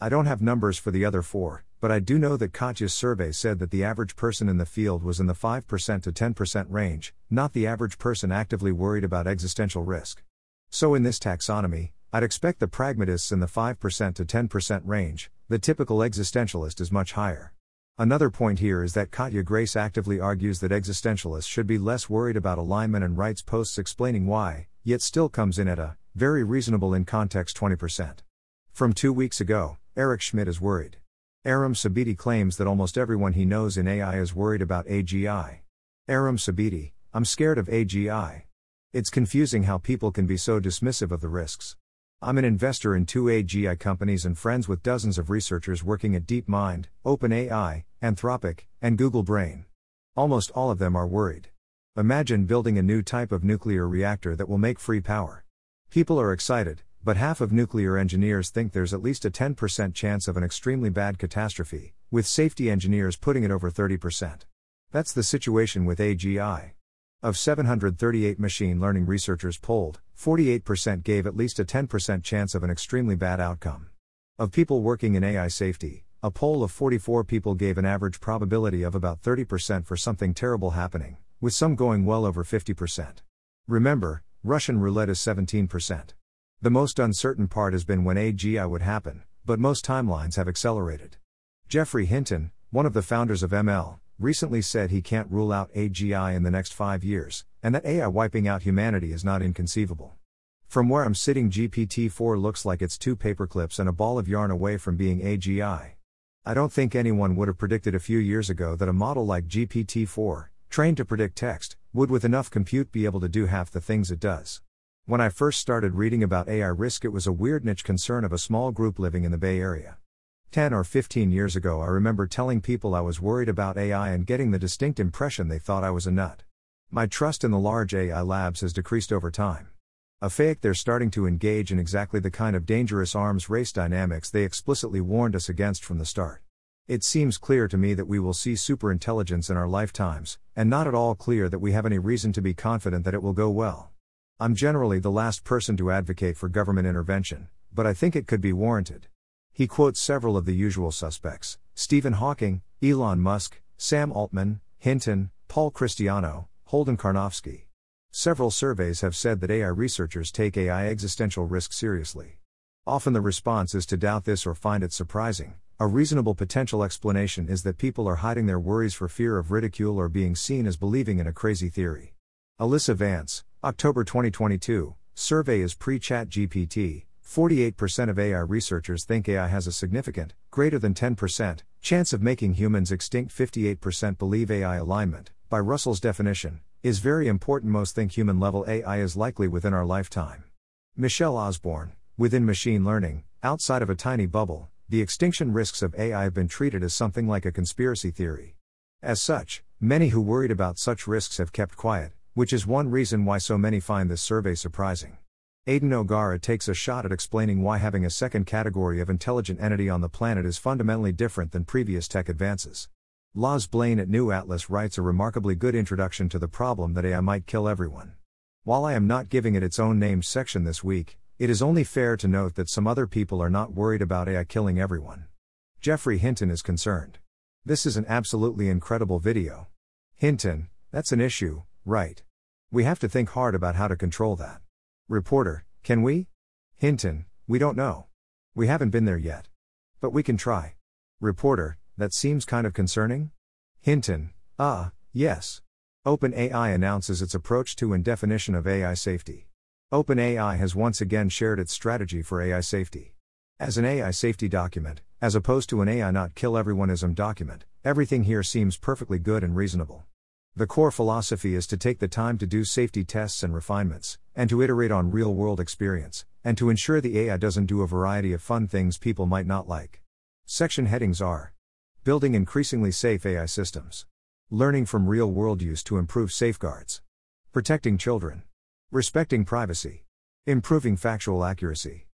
I don't have numbers for the other four, but I do know that Katja's survey said that the average person in the field was in the 5% to 10% range, not the average person actively worried about existential risk. So, in this taxonomy, I'd expect the pragmatists in the 5% to 10% range, the typical existentialist is much higher. Another point here is that Katja Grace actively argues that existentialists should be less worried about alignment and writes posts explaining why, yet still comes in at a very reasonable in context 20%. From two weeks ago, Eric Schmidt is worried. Arram Sabeti claims that almost everyone he knows in AI is worried about AGI. Arram Sabeti, I'm scared of AGI. It's confusing how people can be so dismissive of the risks. I'm an investor in two AGI companies and friends with dozens of researchers working at DeepMind, OpenAI, Anthropic, and Google Brain. Almost all of them are worried. Imagine building a new type of nuclear reactor that will make free power. People are excited, but half of nuclear engineers think there's at least a 10% chance of an extremely bad catastrophe, with safety engineers putting it over 30%. That's the situation with AGI. Of 738 machine learning researchers polled, 48% gave at least a 10% chance of an extremely bad outcome. Of people working in AI safety, a poll of 44 people gave an average probability of about 30% for something terrible happening, with some going well over 50%. Remember, Russian roulette is 17%. The most uncertain part has been when AGI would happen, but most timelines have accelerated. Geoffrey Hinton, one of the founders of ML, recently said he can't rule out AGI in the next five years, and that AI wiping out humanity is not inconceivable. From where I'm sitting, GPT 4 looks like it's two paperclips and a ball of yarn away from being AGI. I don't think anyone would have predicted a few years ago that a model like GPT 4, trained to predict text, would with enough compute be able to do half the things it does. When I first started reading about AI risk, it was a weird niche concern of a small group living in the Bay Area. 10 or 15 years ago, I remember telling people I was worried about AI and getting the distinct impression they thought I was a nut. My trust in the large AI labs has decreased over time. A fake they're starting to engage in exactly the kind of dangerous arms race dynamics they explicitly warned us against from the start. It seems clear to me that we will see superintelligence in our lifetimes, and not at all clear that we have any reason to be confident that it will go well. I'm generally the last person to advocate for government intervention, but I think it could be warranted. He quotes several of the usual suspects Stephen Hawking, Elon Musk, Sam Altman, Hinton, Paul Christiano, Holden Karnofsky. Several surveys have said that AI researchers take AI existential risk seriously. Often the response is to doubt this or find it surprising. A reasonable potential explanation is that people are hiding their worries for fear of ridicule or being seen as believing in a crazy theory. Alyssa Vance, October 2022, survey is pre ChatGPT. 48% of AI researchers think AI has a significant, greater than 10%, chance of making humans extinct. 58% believe AI alignment, by Russell's definition, is very important. Most think human level AI is likely within our lifetime. Michelle Osborne, within machine learning, outside of a tiny bubble, the extinction risks of AI have been treated as something like a conspiracy theory. As such, many who worried about such risks have kept quiet, which is one reason why so many find this survey surprising. Aidan O'Gara takes a shot at explaining why having a second category of intelligent entity on the planet is fundamentally different than previous tech advances. Loz Blain at New Atlas writes a remarkably good introduction to the problem that AI might kill everyone. While I am not giving it its own named section this week, it is only fair to note that some other people are not worried about AI killing everyone. Geoffrey Hinton is concerned. This is an absolutely incredible video. Hinton, that's an issue, right? We have to think hard about how to control that. Reporter, can we? Hinton, we don't know. We haven't been there yet. But we can try. Reporter, that seems kind of concerning? Hinton, ah, uh, yes. OpenAI announces its approach to and definition of AI safety. OpenAI has once again shared its strategy for AI safety. As an AI safety document, as opposed to an AI not kill everyoneism document, everything here seems perfectly good and reasonable. The core philosophy is to take the time to do safety tests and refinements, and to iterate on real world experience, and to ensure the AI doesn't do a variety of fun things people might not like. Section headings are Building increasingly safe AI systems. Learning from real world use to improve safeguards. Protecting children. Respecting privacy. Improving factual accuracy.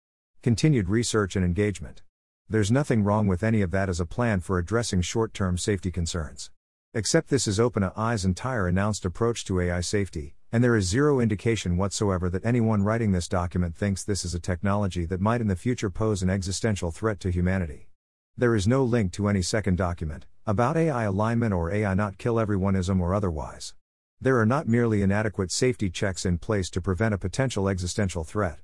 Continued research and engagement. There's nothing wrong with any of that as a plan for addressing short term safety concerns. Except this is OpenAI's entire announced approach to AI safety, and there is zero indication whatsoever that anyone writing this document thinks this is a technology that might in the future pose an existential threat to humanity. There is no link to any second document, about AI alignment or AI not kill everyoneism or otherwise. There are not merely inadequate safety checks in place to prevent a potential existential threat.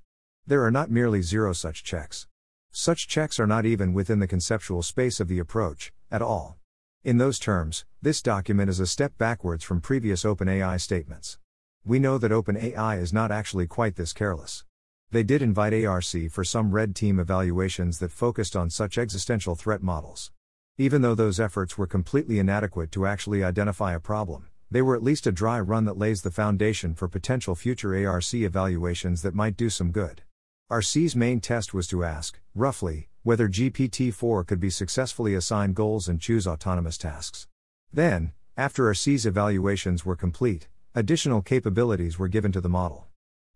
There are not merely zero such checks. Such checks are not even within the conceptual space of the approach, at all. In those terms, this document is a step backwards from previous OpenAI statements. We know that OpenAI is not actually quite this careless. They did invite ARC for some red team evaluations that focused on such existential threat models. Even though those efforts were completely inadequate to actually identify a problem, they were at least a dry run that lays the foundation for potential future ARC evaluations that might do some good. ARC's main test was to ask, roughly, whether GPT 4 could be successfully assigned goals and choose autonomous tasks. Then, after ARC's evaluations were complete, additional capabilities were given to the model.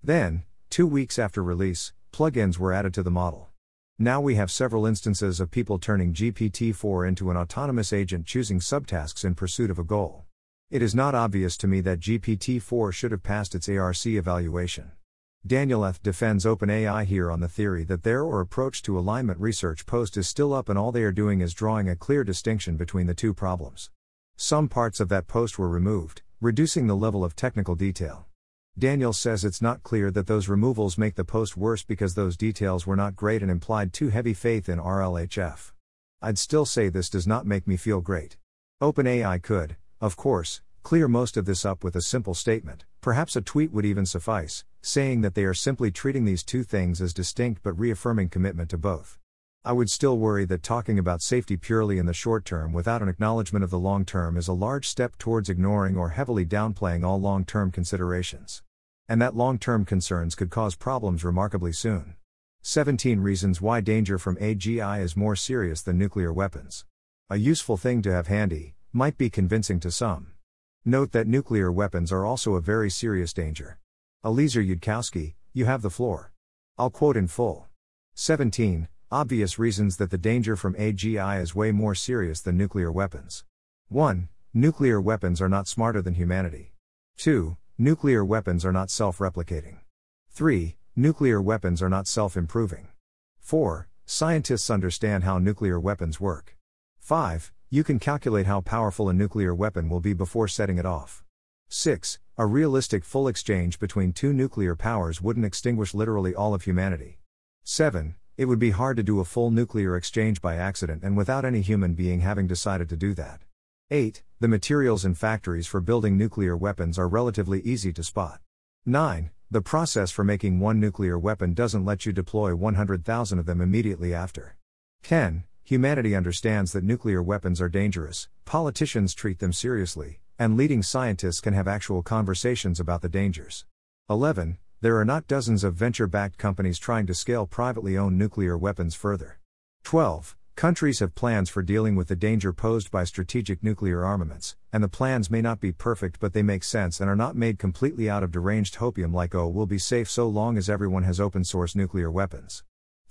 Then, Two weeks after release, plugins were added to the model. Now we have several instances of people turning GPT 4 into an autonomous agent choosing subtasks in pursuit of a goal. It is not obvious to me that GPT 4 should have passed its ARC evaluation. Daniel Eth defends OpenAI here on the theory that their or approach to alignment research post is still up and all they are doing is drawing a clear distinction between the two problems. Some parts of that post were removed, reducing the level of technical detail. Daniel says it's not clear that those removals make the post worse because those details were not great and implied too heavy faith in RLHF. I'd still say this does not make me feel great. OpenAI could, of course, clear most of this up with a simple statement, perhaps a tweet would even suffice, saying that they are simply treating these two things as distinct but reaffirming commitment to both. I would still worry that talking about safety purely in the short term without an acknowledgement of the long term is a large step towards ignoring or heavily downplaying all long term considerations. And that long term concerns could cause problems remarkably soon. 17 Reasons Why Danger from AGI is More Serious Than Nuclear Weapons. A useful thing to have handy, might be convincing to some. Note that nuclear weapons are also a very serious danger. Eliezer Yudkowsky, you have the floor. I'll quote in full. 17. Obvious reasons that the danger from AGI is way more serious than nuclear weapons. 1. Nuclear weapons are not smarter than humanity. 2. Nuclear weapons are not self replicating. 3. Nuclear weapons are not self improving. 4. Scientists understand how nuclear weapons work. 5. You can calculate how powerful a nuclear weapon will be before setting it off. 6. A realistic full exchange between two nuclear powers wouldn't extinguish literally all of humanity. 7. It would be hard to do a full nuclear exchange by accident and without any human being having decided to do that. 8. The materials and factories for building nuclear weapons are relatively easy to spot. 9. The process for making one nuclear weapon doesn't let you deploy 100,000 of them immediately after. 10. Humanity understands that nuclear weapons are dangerous, politicians treat them seriously, and leading scientists can have actual conversations about the dangers. 11. There are not dozens of venture backed companies trying to scale privately owned nuclear weapons further. 12. Countries have plans for dealing with the danger posed by strategic nuclear armaments, and the plans may not be perfect but they make sense and are not made completely out of deranged hopium like oh we'll be safe so long as everyone has open source nuclear weapons.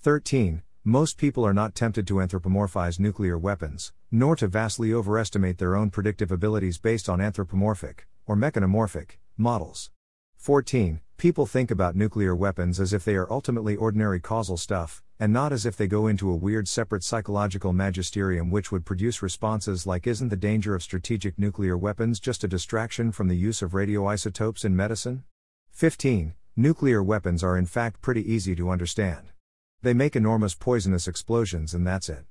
13. Most people are not tempted to anthropomorphize nuclear weapons, nor to vastly overestimate their own predictive abilities based on anthropomorphic, or mechanomorphic, models. 14. People think about nuclear weapons as if they are ultimately ordinary causal stuff, and not as if they go into a weird separate psychological magisterium which would produce responses like Isn't the danger of strategic nuclear weapons just a distraction from the use of radioisotopes in medicine? 15. Nuclear weapons are in fact pretty easy to understand. They make enormous poisonous explosions and that's it.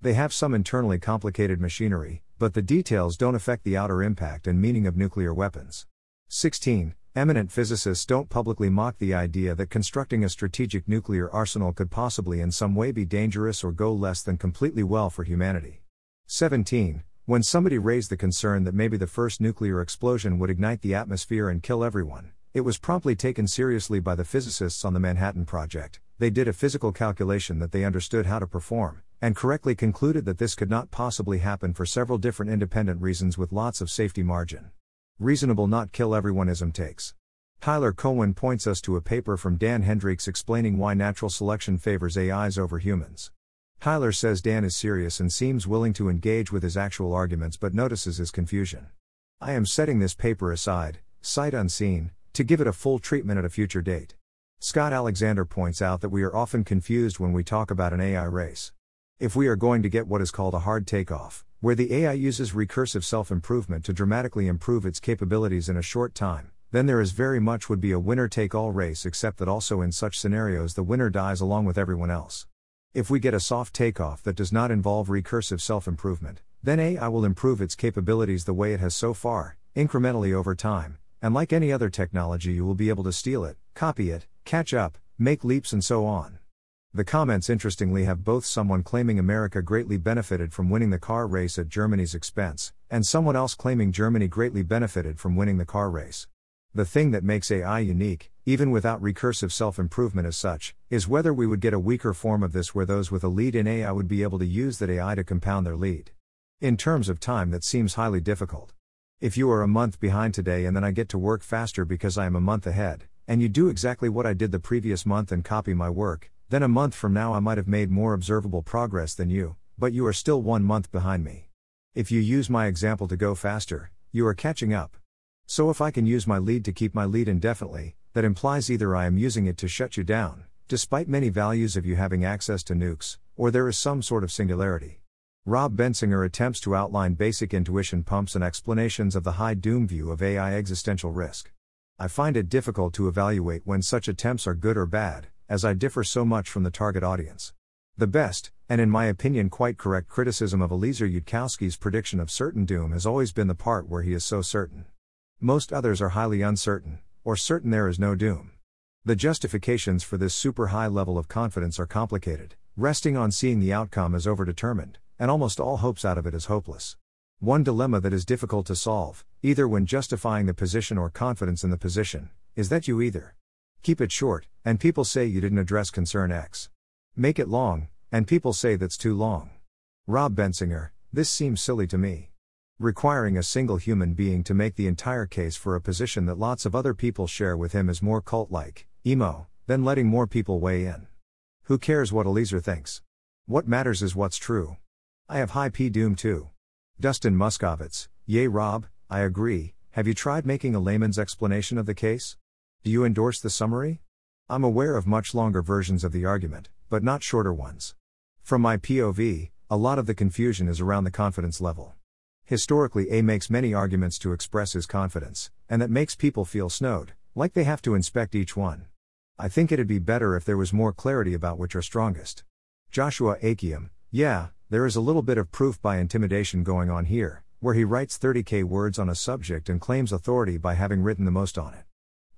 They have some internally complicated machinery, but the details don't affect the outer impact and meaning of nuclear weapons. 16. Eminent physicists don't publicly mock the idea that constructing a strategic nuclear arsenal could possibly in some way be dangerous or go less than completely well for humanity. 17. When somebody raised the concern that maybe the first nuclear explosion would ignite the atmosphere and kill everyone, it was promptly taken seriously by the physicists on the Manhattan Project, they did a physical calculation that they understood how to perform, and correctly concluded that this could not possibly happen for several different independent reasons with lots of safety margin. Reasonable not kill everyoneism takes. Tyler Cowen points us to a paper from Dan Hendrycks explaining why natural selection favors AIs over humans. Tyler says Dan is serious and seems willing to engage with his actual arguments but notices his confusion. I am setting this paper aside, sight unseen, to give it a full treatment at a future date. Scott Alexander points out that we are often confused when we talk about an AI race. If we are going to get what is called a hard takeoff, where the AI uses recursive self improvement to dramatically improve its capabilities in a short time, then there is very much would be a winner take all race, except that also in such scenarios the winner dies along with everyone else. If we get a soft takeoff that does not involve recursive self improvement, then AI will improve its capabilities the way it has so far, incrementally over time, and like any other technology, you will be able to steal it, copy it, catch up, make leaps, and so on. The comments interestingly have both someone claiming America greatly benefited from winning the car race at Germany's expense, and someone else claiming Germany greatly benefited from winning the car race. The thing that makes AI unique, even without recursive self improvement as such, is whether we would get a weaker form of this where those with a lead in AI would be able to use that AI to compound their lead. In terms of time, that seems highly difficult. If you are a month behind today and then I get to work faster because I am a month ahead, and you do exactly what I did the previous month and copy my work, then a month from now I might have made more observable progress than you, but you are still one month behind me. If you use my example to go faster, you are catching up. So if I can use my lead to keep my lead indefinitely, that implies either I am using it to shut you down, despite many values of you having access to nukes, or there is some sort of singularity. Rob Bensinger attempts to outline basic intuition pumps and explanations of the high doom view of AI existential risk. I find it difficult to evaluate when such attempts are good or bad, as I differ so much from the target audience. The best, and in my opinion quite correct criticism of Eliezer Yudkowsky's prediction of certain doom has always been the part where he is so certain. Most others are highly uncertain, or certain there is no doom. The justifications for this super high level of confidence are complicated, resting on seeing the outcome as overdetermined, and almost all hopes out of it as hopeless. One dilemma that is difficult to solve, either when justifying the position or confidence in the position, is that you either keep it short, and people say you didn't address concern X. Make it long, and people say that's too long. Rob Bensinger, this seems silly to me. Requiring a single human being to make the entire case for a position that lots of other people share with him is more cult like, emo, than letting more people weigh in. Who cares what Eliezer thinks? What matters is what's true. I have high P doom too. Dustin Moskovitz, yay Rob, I agree. Have you tried making a layman's explanation of the case? Do you endorse the summary? I'm aware of much longer versions of the argument, but not shorter ones. From my POV, a lot of the confusion is around the confidence level. Historically, A makes many arguments to express his confidence, and that makes people feel snowed, like they have to inspect each one. I think it'd be better if there was more clarity about which are strongest. Joshua Achiam, yeah, there is a little bit of proof by intimidation going on here, where he writes 30k words on a subject and claims authority by having written the most on it.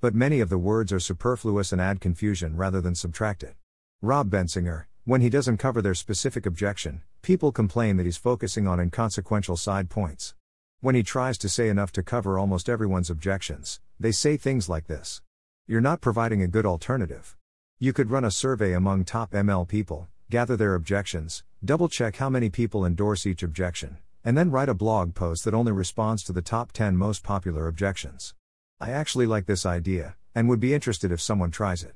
But many of the words are superfluous and add confusion rather than subtract it. Rob Bensinger, when he doesn't cover their specific objection, people complain that he's focusing on inconsequential side points. When he tries to say enough to cover almost everyone's objections, they say things like this You're not providing a good alternative. You could run a survey among top ML people, gather their objections, double check how many people endorse each objection, and then write a blog post that only responds to the top 10 most popular objections. I actually like this idea, and would be interested if someone tries it.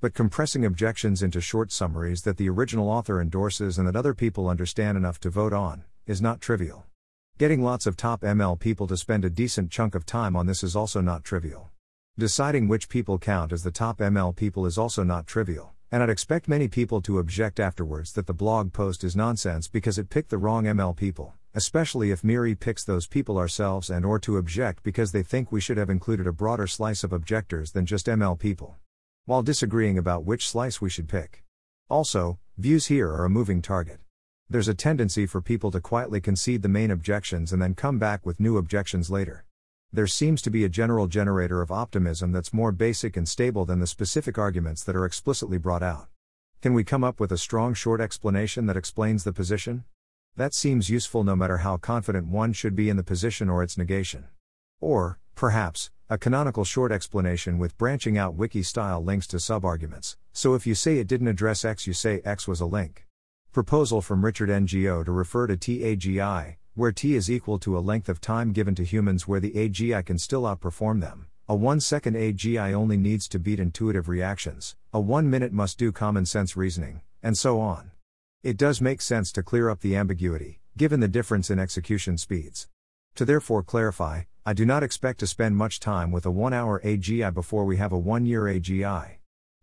But compressing objections into short summaries that the original author endorses and that other people understand enough to vote on, is not trivial. Getting lots of top ML people to spend a decent chunk of time on this is also not trivial. Deciding which people count as the top ML people is also not trivial, and I'd expect many people to object afterwards that the blog post is nonsense because it picked the wrong ML people especially if MIRI picks those people ourselves and or to object because they think we should have included a broader slice of objectors than just ML people. While disagreeing about which slice we should pick. Also, views here are a moving target. There's a tendency for people to quietly concede the main objections and then come back with new objections later. There seems to be a general generator of optimism that's more basic and stable than the specific arguments that are explicitly brought out. Can we come up with a strong short explanation that explains the position? That seems useful no matter how confident one should be in the position or its negation. Or, perhaps, a canonical short explanation with branching out wiki style links to subarguments. So if you say it didn't address X, you say X was a link. Proposal from Richard Ngo to refer to TAGI, where T is equal to a length of time given to humans where the AGI can still outperform them. A 1 second AGI only needs to beat intuitive reactions, a 1 minute must do common sense reasoning, and so on. It does make sense to clear up the ambiguity, given the difference in execution speeds. To therefore clarify, I do not expect to spend much time with a 1 hour AGI before we have a 1 year AGI.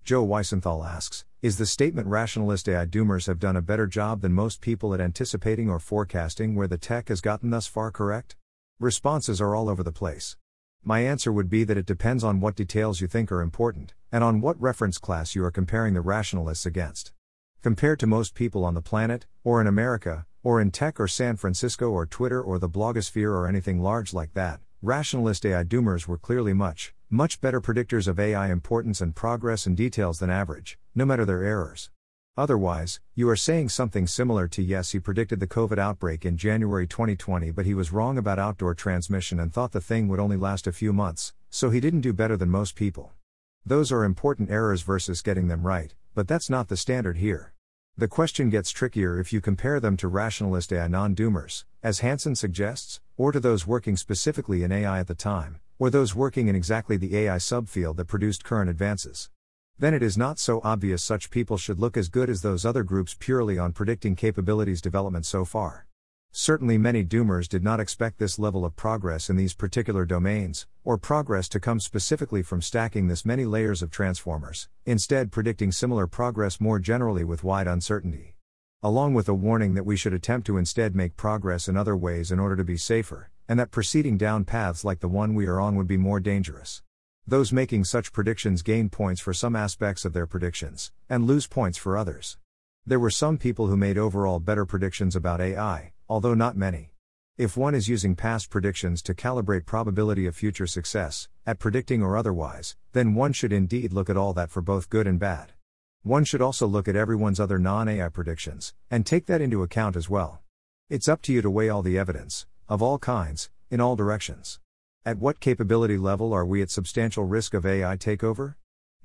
Joe Weisenthal asks Is the statement rationalist AI doomers have done a better job than most people at anticipating or forecasting where the tech has gotten thus far correct? Responses are all over the place. My answer would be that it depends on what details you think are important, and on what reference class you are comparing the rationalists against. Compared to most people on the planet, or in America, or in tech or San Francisco or Twitter or the blogosphere or anything large like that, rationalist AI doomers were clearly much, much better predictors of AI importance and progress and details than average, no matter their errors. Otherwise, you are saying something similar to yes, he predicted the COVID outbreak in January 2020, but he was wrong about outdoor transmission and thought the thing would only last a few months, so he didn't do better than most people. Those are important errors versus getting them right, but that's not the standard here. The question gets trickier if you compare them to rationalist AI non doomers, as Hanson suggests, or to those working specifically in AI at the time, or those working in exactly the AI subfield that produced current advances. Then it is not so obvious such people should look as good as those other groups purely on predicting capabilities development so far. Certainly, many doomers did not expect this level of progress in these particular domains, or progress to come specifically from stacking this many layers of transformers, instead, predicting similar progress more generally with wide uncertainty. Along with a warning that we should attempt to instead make progress in other ways in order to be safer, and that proceeding down paths like the one we are on would be more dangerous. Those making such predictions gain points for some aspects of their predictions, and lose points for others. There were some people who made overall better predictions about AI, although not many. If one is using past predictions to calibrate probability of future success, at predicting or otherwise, then one should indeed look at all that for both good and bad. One should also look at everyone's other non AI predictions, and take that into account as well. It's up to you to weigh all the evidence, of all kinds, in all directions. At what capability level are we at substantial risk of AI takeover?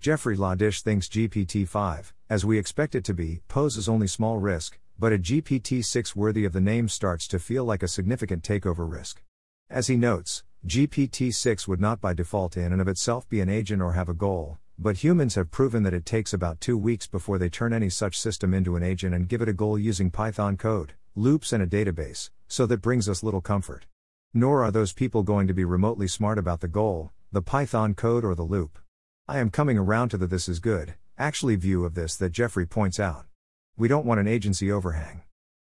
Jeffrey Ladish thinks GPT 5, as we expect it to be, poses only small risk, but a GPT 6 worthy of the name starts to feel like a significant takeover risk. As he notes, GPT 6 would not by default in and of itself be an agent or have a goal, but humans have proven that it takes about two weeks before they turn any such system into an agent and give it a goal using Python code, loops, and a database, so that brings us little comfort. Nor are those people going to be remotely smart about the goal, the Python code, or the loop. I am coming around to the this is good, actually view of this that Jeffrey points out. We don't want an agency overhang.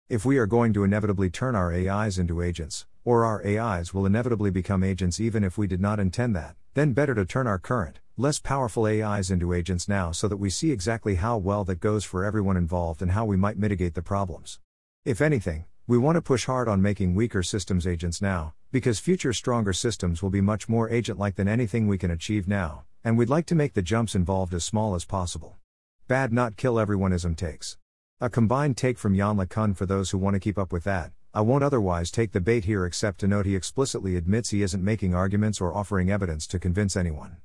If we are going to inevitably turn our AIs into agents, or our AIs will inevitably become agents even if we did not intend that, then better to turn our current, less powerful AIs into agents now so that we see exactly how well that goes for everyone involved and how we might mitigate the problems. If anything, we want to push hard on making weaker systems agents now, because future stronger systems will be much more agent like than anything we can achieve now, and we'd like to make the jumps involved as small as possible. Bad not kill everyoneism takes. A combined take from Yann LeCun for those who want to keep up with that. I won't otherwise take the bait here except to note he explicitly admits he isn't making arguments or offering evidence to convince anyone.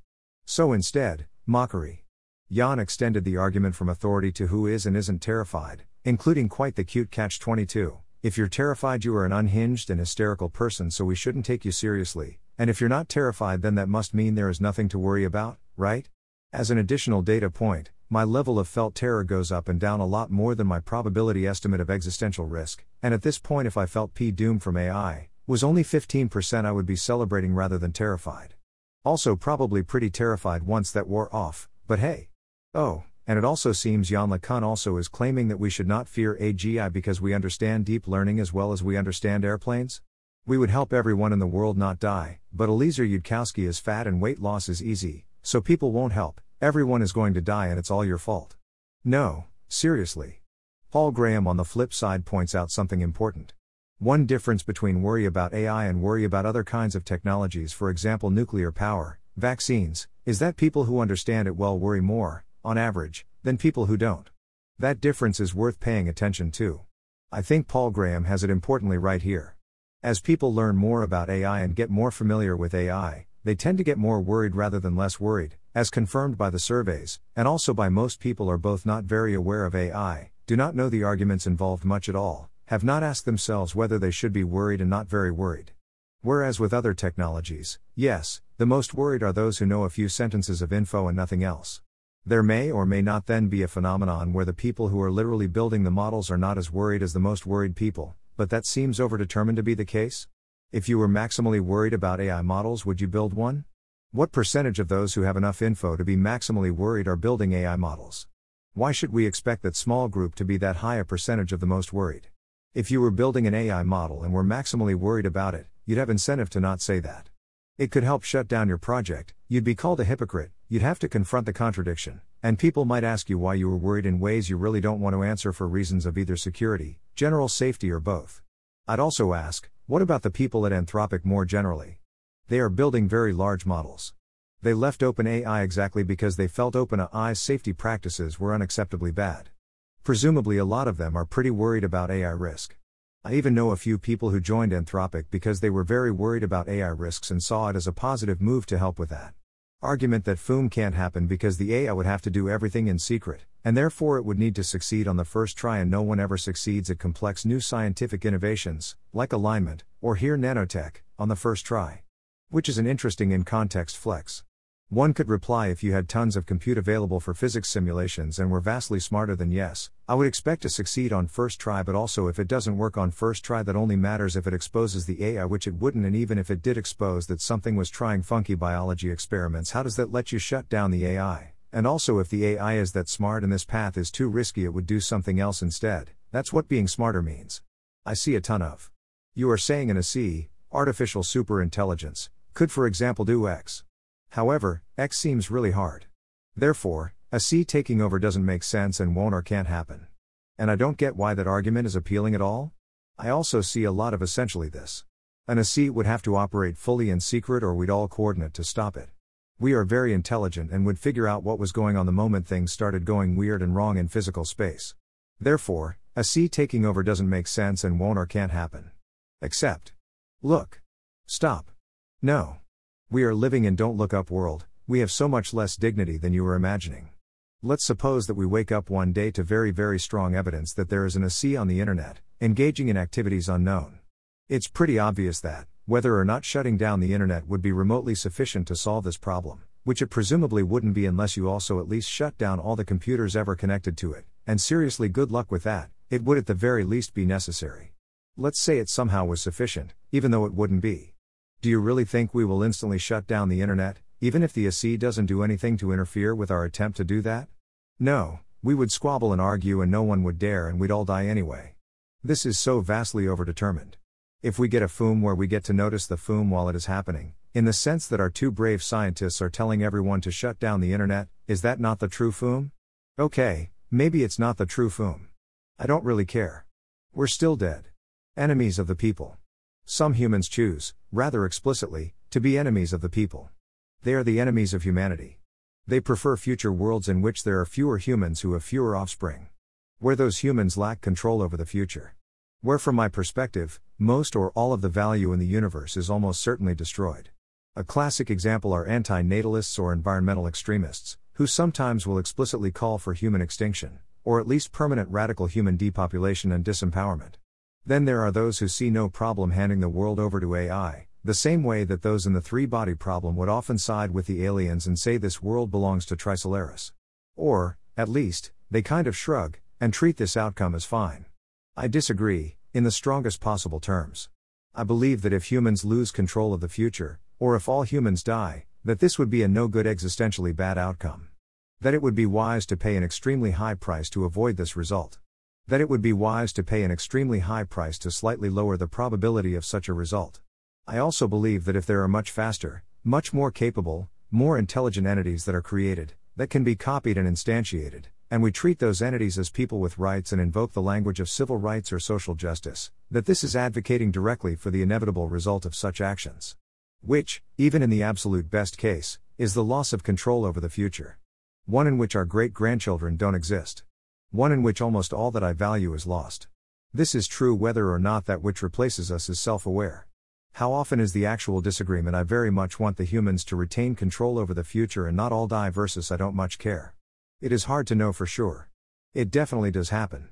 So instead, mockery. Yann extended the argument from authority to who is and isn't terrified, including quite the cute catch 22. If you're terrified, you are an unhinged and hysterical person, so we shouldn't take you seriously. And if you're not terrified, then that must mean there is nothing to worry about, right? As an additional data point, my level of felt terror goes up and down a lot more than my probability estimate of existential risk, and at this point, if I felt P doom from AI, was only 15%, I would be celebrating rather than terrified. Also, probably pretty terrified once that wore off, but hey. Oh, and it also seems Yann LeCun also is claiming that we should not fear AGI because we understand deep learning as well as we understand airplanes? We would help everyone in the world not die, but Eliezer Yudkowsky is fat and weight loss is easy, so people won't help, everyone is going to die and it's all your fault. No, seriously. Paul Graham on the flip side points out something important. One difference between worry about AI and worry about other kinds of technologies, for example nuclear power, vaccines, is that people who understand it well worry more, on average, than people who don't. That difference is worth paying attention to. I think Paul Graham has it importantly right here. As people learn more about AI and get more familiar with AI, they tend to get more worried rather than less worried, as confirmed by the surveys, and also by most people are both not very aware of AI, do not know the arguments involved much at all, have not asked themselves whether they should be worried and not very worried. Whereas with other technologies, yes, the most worried are those who know a few sentences of info and nothing else. There may or may not then be a phenomenon where the people who are literally building the models are not as worried as the most worried people, but that seems overdetermined to be the case. If you were maximally worried about AI models, would you build one? What percentage of those who have enough info to be maximally worried are building AI models? Why should we expect that small group to be that high a percentage of the most worried? If you were building an AI model and were maximally worried about it, you'd have incentive to not say that. It could help shut down your project, you'd be called a hypocrite, you'd have to confront the contradiction, and people might ask you why you were worried in ways you really don't want to answer for reasons of either security, general safety, or both. I'd also ask, what about the people at Anthropic more generally? They are building very large models. They left OpenAI exactly because they felt OpenAI's safety practices were unacceptably bad. Presumably, a lot of them are pretty worried about AI risk. I even know a few people who joined Anthropic because they were very worried about AI risks and saw it as a positive move to help with that. Argument that FOOM can't happen because the AI would have to do everything in secret, and therefore it would need to succeed on the first try, and no one ever succeeds at complex new scientific innovations, like alignment, or here nanotech, on the first try. Which is an interesting in context flex. One could reply if you had tons of compute available for physics simulations and were vastly smarter than yes, I would expect to succeed on first try, but also if it doesn't work on first try, that only matters if it exposes the AI, which it wouldn't, and even if it did expose that something was trying funky biology experiments, how does that let you shut down the AI? And also, if the AI is that smart and this path is too risky, it would do something else instead. That's what being smarter means. I see a ton of. You are saying in ASI, artificial superintelligence, could for example do X. However, X seems really hard. Therefore, ASI taking over doesn't make sense and won't or can't happen. And I don't get why that argument is appealing at all. I also see a lot of essentially this. An ASI would have to operate fully in secret or we'd all coordinate to stop it. We are very intelligent and would figure out what was going on the moment things started going weird and wrong in physical space. Therefore, ASI taking over doesn't make sense and won't or can't happen. Except. Look. Stop. No. We are living in Don't Look Up world, we have so much less dignity than you were imagining. Let's suppose that we wake up one day to very, very strong evidence that there is an ASI on the internet, engaging in activities unknown. It's pretty obvious that, whether or not shutting down the internet would be remotely sufficient to solve this problem, which it presumably wouldn't be unless you also at least shut down all the computers ever connected to it, and seriously good luck with that, it would at the very least be necessary. Let's say it somehow was sufficient, even though it wouldn't be. Do you really think we will instantly shut down the internet, even if the ASI doesn't do anything to interfere with our attempt to do that? No, we would squabble and argue and no one would dare and we'd all die anyway. This is so vastly overdetermined. If we get a FOOM where we get to notice the FOOM while it is happening, in the sense that our two brave scientists are telling everyone to shut down the internet, is that not the true FOOM? Okay, maybe it's not the true FOOM. I don't really care. We're still dead. Enemies of the people. Some humans choose, rather explicitly, to be enemies of the people. They are the enemies of humanity. They prefer future worlds in which there are fewer humans who have fewer offspring. Where those humans lack control over the future. Where, from my perspective, most or all of the value in the universe is almost certainly destroyed. A classic example are anti natalists or environmental extremists, who sometimes will explicitly call for human extinction, or at least permanent radical human depopulation and disempowerment. Then there are those who see no problem handing the world over to AI, the same way that those in the three body problem would often side with the aliens and say this world belongs to Trisolaris. Or, at least, they kind of shrug, and treat this outcome as fine. I disagree, in the strongest possible terms. I believe that if humans lose control of the future, or if all humans die, that this would be a no good existentially bad outcome. That it would be wise to pay an extremely high price to avoid this result. That it would be wise to pay an extremely high price to slightly lower the probability of such a result. I also believe that if there are much faster, much more capable, more intelligent entities that are created, that can be copied and instantiated, and we treat those entities as people with rights and invoke the language of civil rights or social justice, that this is advocating directly for the inevitable result of such actions. Which, even in the absolute best case, is the loss of control over the future. One in which our great grandchildren don't exist. One in which almost all that I value is lost. This is true whether or not that which replaces us is self aware. How often is the actual disagreement I very much want the humans to retain control over the future and not all die versus I don't much care? It is hard to know for sure. It definitely does happen.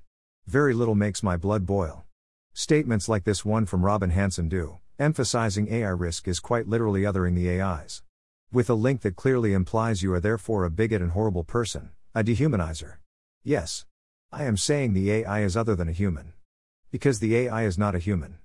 Very little makes my blood boil. Statements like this one from Robin Hanson do, emphasizing AI risk is quite literally othering the AIs. With a link that clearly implies you are therefore a bigot and horrible person, a dehumanizer. Yes. I am saying the AI is other than a human. Because the AI is not a human.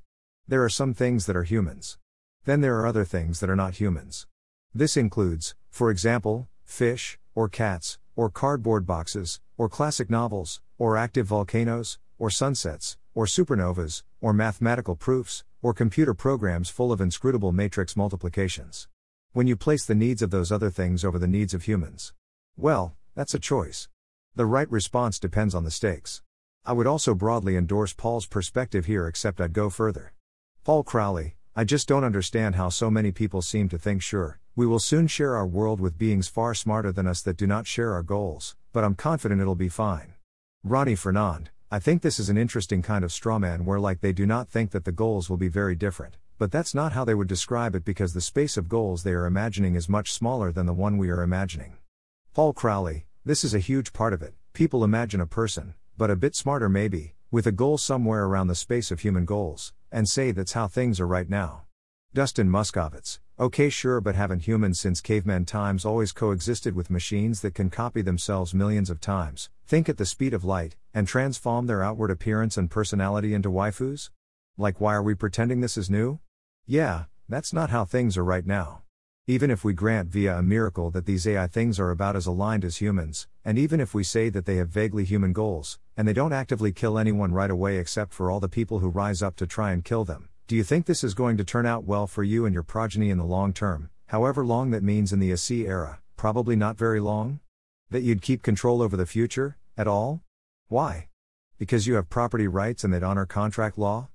There are some things that are humans. Then there are other things that are not humans. This includes, for example, fish, or cats, or cardboard boxes, or classic novels, or active volcanoes, or sunsets, or supernovas, or mathematical proofs, or computer programs full of inscrutable matrix multiplications. When you place the needs of those other things over the needs of humans, well, that's a choice. The right response depends on the stakes. I would also broadly endorse Paul's perspective here, except I'd go further. Paul Crowley, I just don't understand how so many people seem to think sure, we will soon share our world with beings far smarter than us that do not share our goals, but I'm confident it'll be fine. Ronny Fernandez, I think this is an interesting kind of strawman where, like, they do not think that the goals will be very different, but that's not how they would describe it because the space of goals they are imagining is much smaller than the one we are imagining. Paul Crowley, this is a huge part of it. People imagine a person, but a bit smarter maybe, with a goal somewhere around the space of human goals, and say that's how things are right now. Dustin Moskovitz, okay, sure, but haven't humans since caveman times always coexisted with machines that can copy themselves millions of times, think at the speed of light, and transform their outward appearance and personality into waifus? Like, why are we pretending this is new? Yeah, that's not how things are right now. Even if we grant via a miracle that these AI things are about as aligned as humans, and even if we say that they have vaguely human goals, and they don't actively kill anyone right away except for all the people who rise up to try and kill them, do you think this is going to turn out well for you and your progeny in the long term, however long that means in the ASI era? Probably not very long? That you'd keep control over the future, at all? Why? Because you have property rights and they'd honor contract law?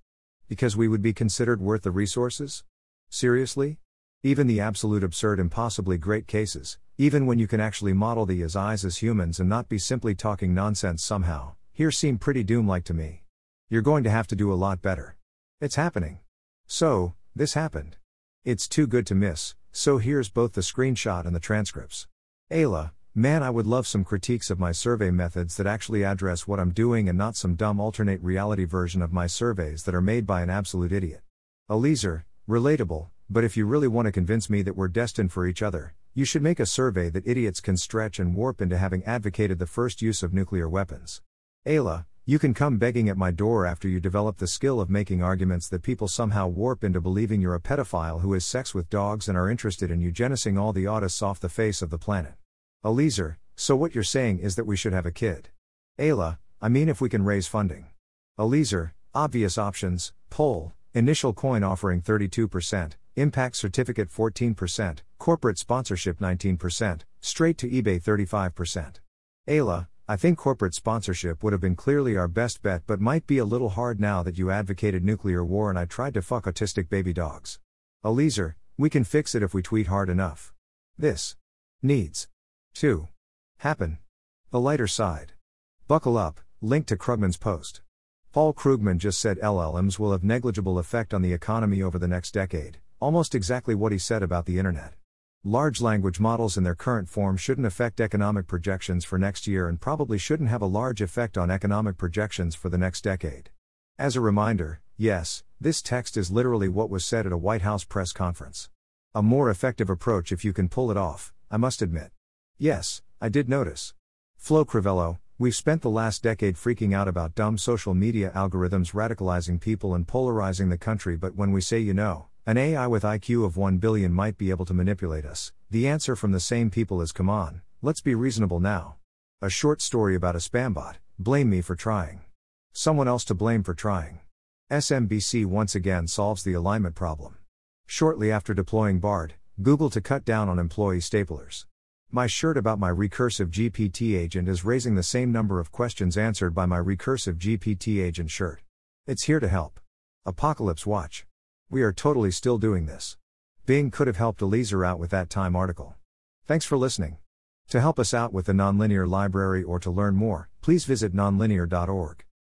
Because we would be considered worth the resources? Seriously? Even the absolute absurd impossibly great cases, even when you can actually model the ASIs as humans and not be simply talking nonsense somehow, here seem pretty doom like to me. You're going to have to do a lot better. It's happening. So, this happened. It's too good to miss, so here's both the screenshot and the transcripts. Aella, Man, I would love some critiques of my survey methods that actually address what I'm doing and not some dumb alternate reality version of my surveys that are made by an absolute idiot. Eliezer, relatable, but if you really want to convince me that we're destined for each other, you should make a survey that idiots can stretch and warp into having advocated the first use of nuclear weapons. Aella, you can come begging at my door after you develop the skill of making arguments that people somehow warp into believing you're a pedophile who has sex with dogs and are interested in eugenicing all the autists off the face of the planet. Eliezer, so what you're saying is that we should have a kid. Aella, I mean if we can raise funding. Eliezer, obvious options, poll, initial coin offering 32%, impact certificate 14%, corporate sponsorship 19%, straight to eBay 35%. Aella, I think corporate sponsorship would have been clearly our best bet, but might be a little hard now that you advocated nuclear war and I tried to fuck autistic baby dogs. Eliezer, we can fix it if we tweet hard enough. This needs to happen. The lighter side. Buckle up, link to Krugman's post. Paul Krugman just said LLMs will have negligible effect on the economy over the next decade, almost exactly what he said about the internet. Large language models in their current form shouldn't affect economic projections for next year and probably shouldn't have a large effect on economic projections for the next decade. As a reminder, yes, this text is literally what was said at a White House press conference. A more effective approach if you can pull it off, I must admit. Yes, I did notice. Flo Crivello, we've spent the last decade freaking out about dumb social media algorithms radicalizing people and polarizing the country, but when we say you know, an AI with IQ of 1 billion might be able to manipulate us. The answer from the same people is come on, let's be reasonable now. A short story about a spam bot. blame me for trying. Someone else to blame for trying. SMBC once again solves the alignment problem. Shortly after deploying Bard, Google to cut down on employee staplers. My shirt about my recursive GPT agent is raising the same number of questions answered by my recursive GPT agent shirt. It's here to help. Apocalypse Watch. We are totally still doing this. Bing could have helped Eliezer out with that Time article. Thanks for listening. To help us out with the Nonlinear Library or to learn more, please visit nonlinear.org.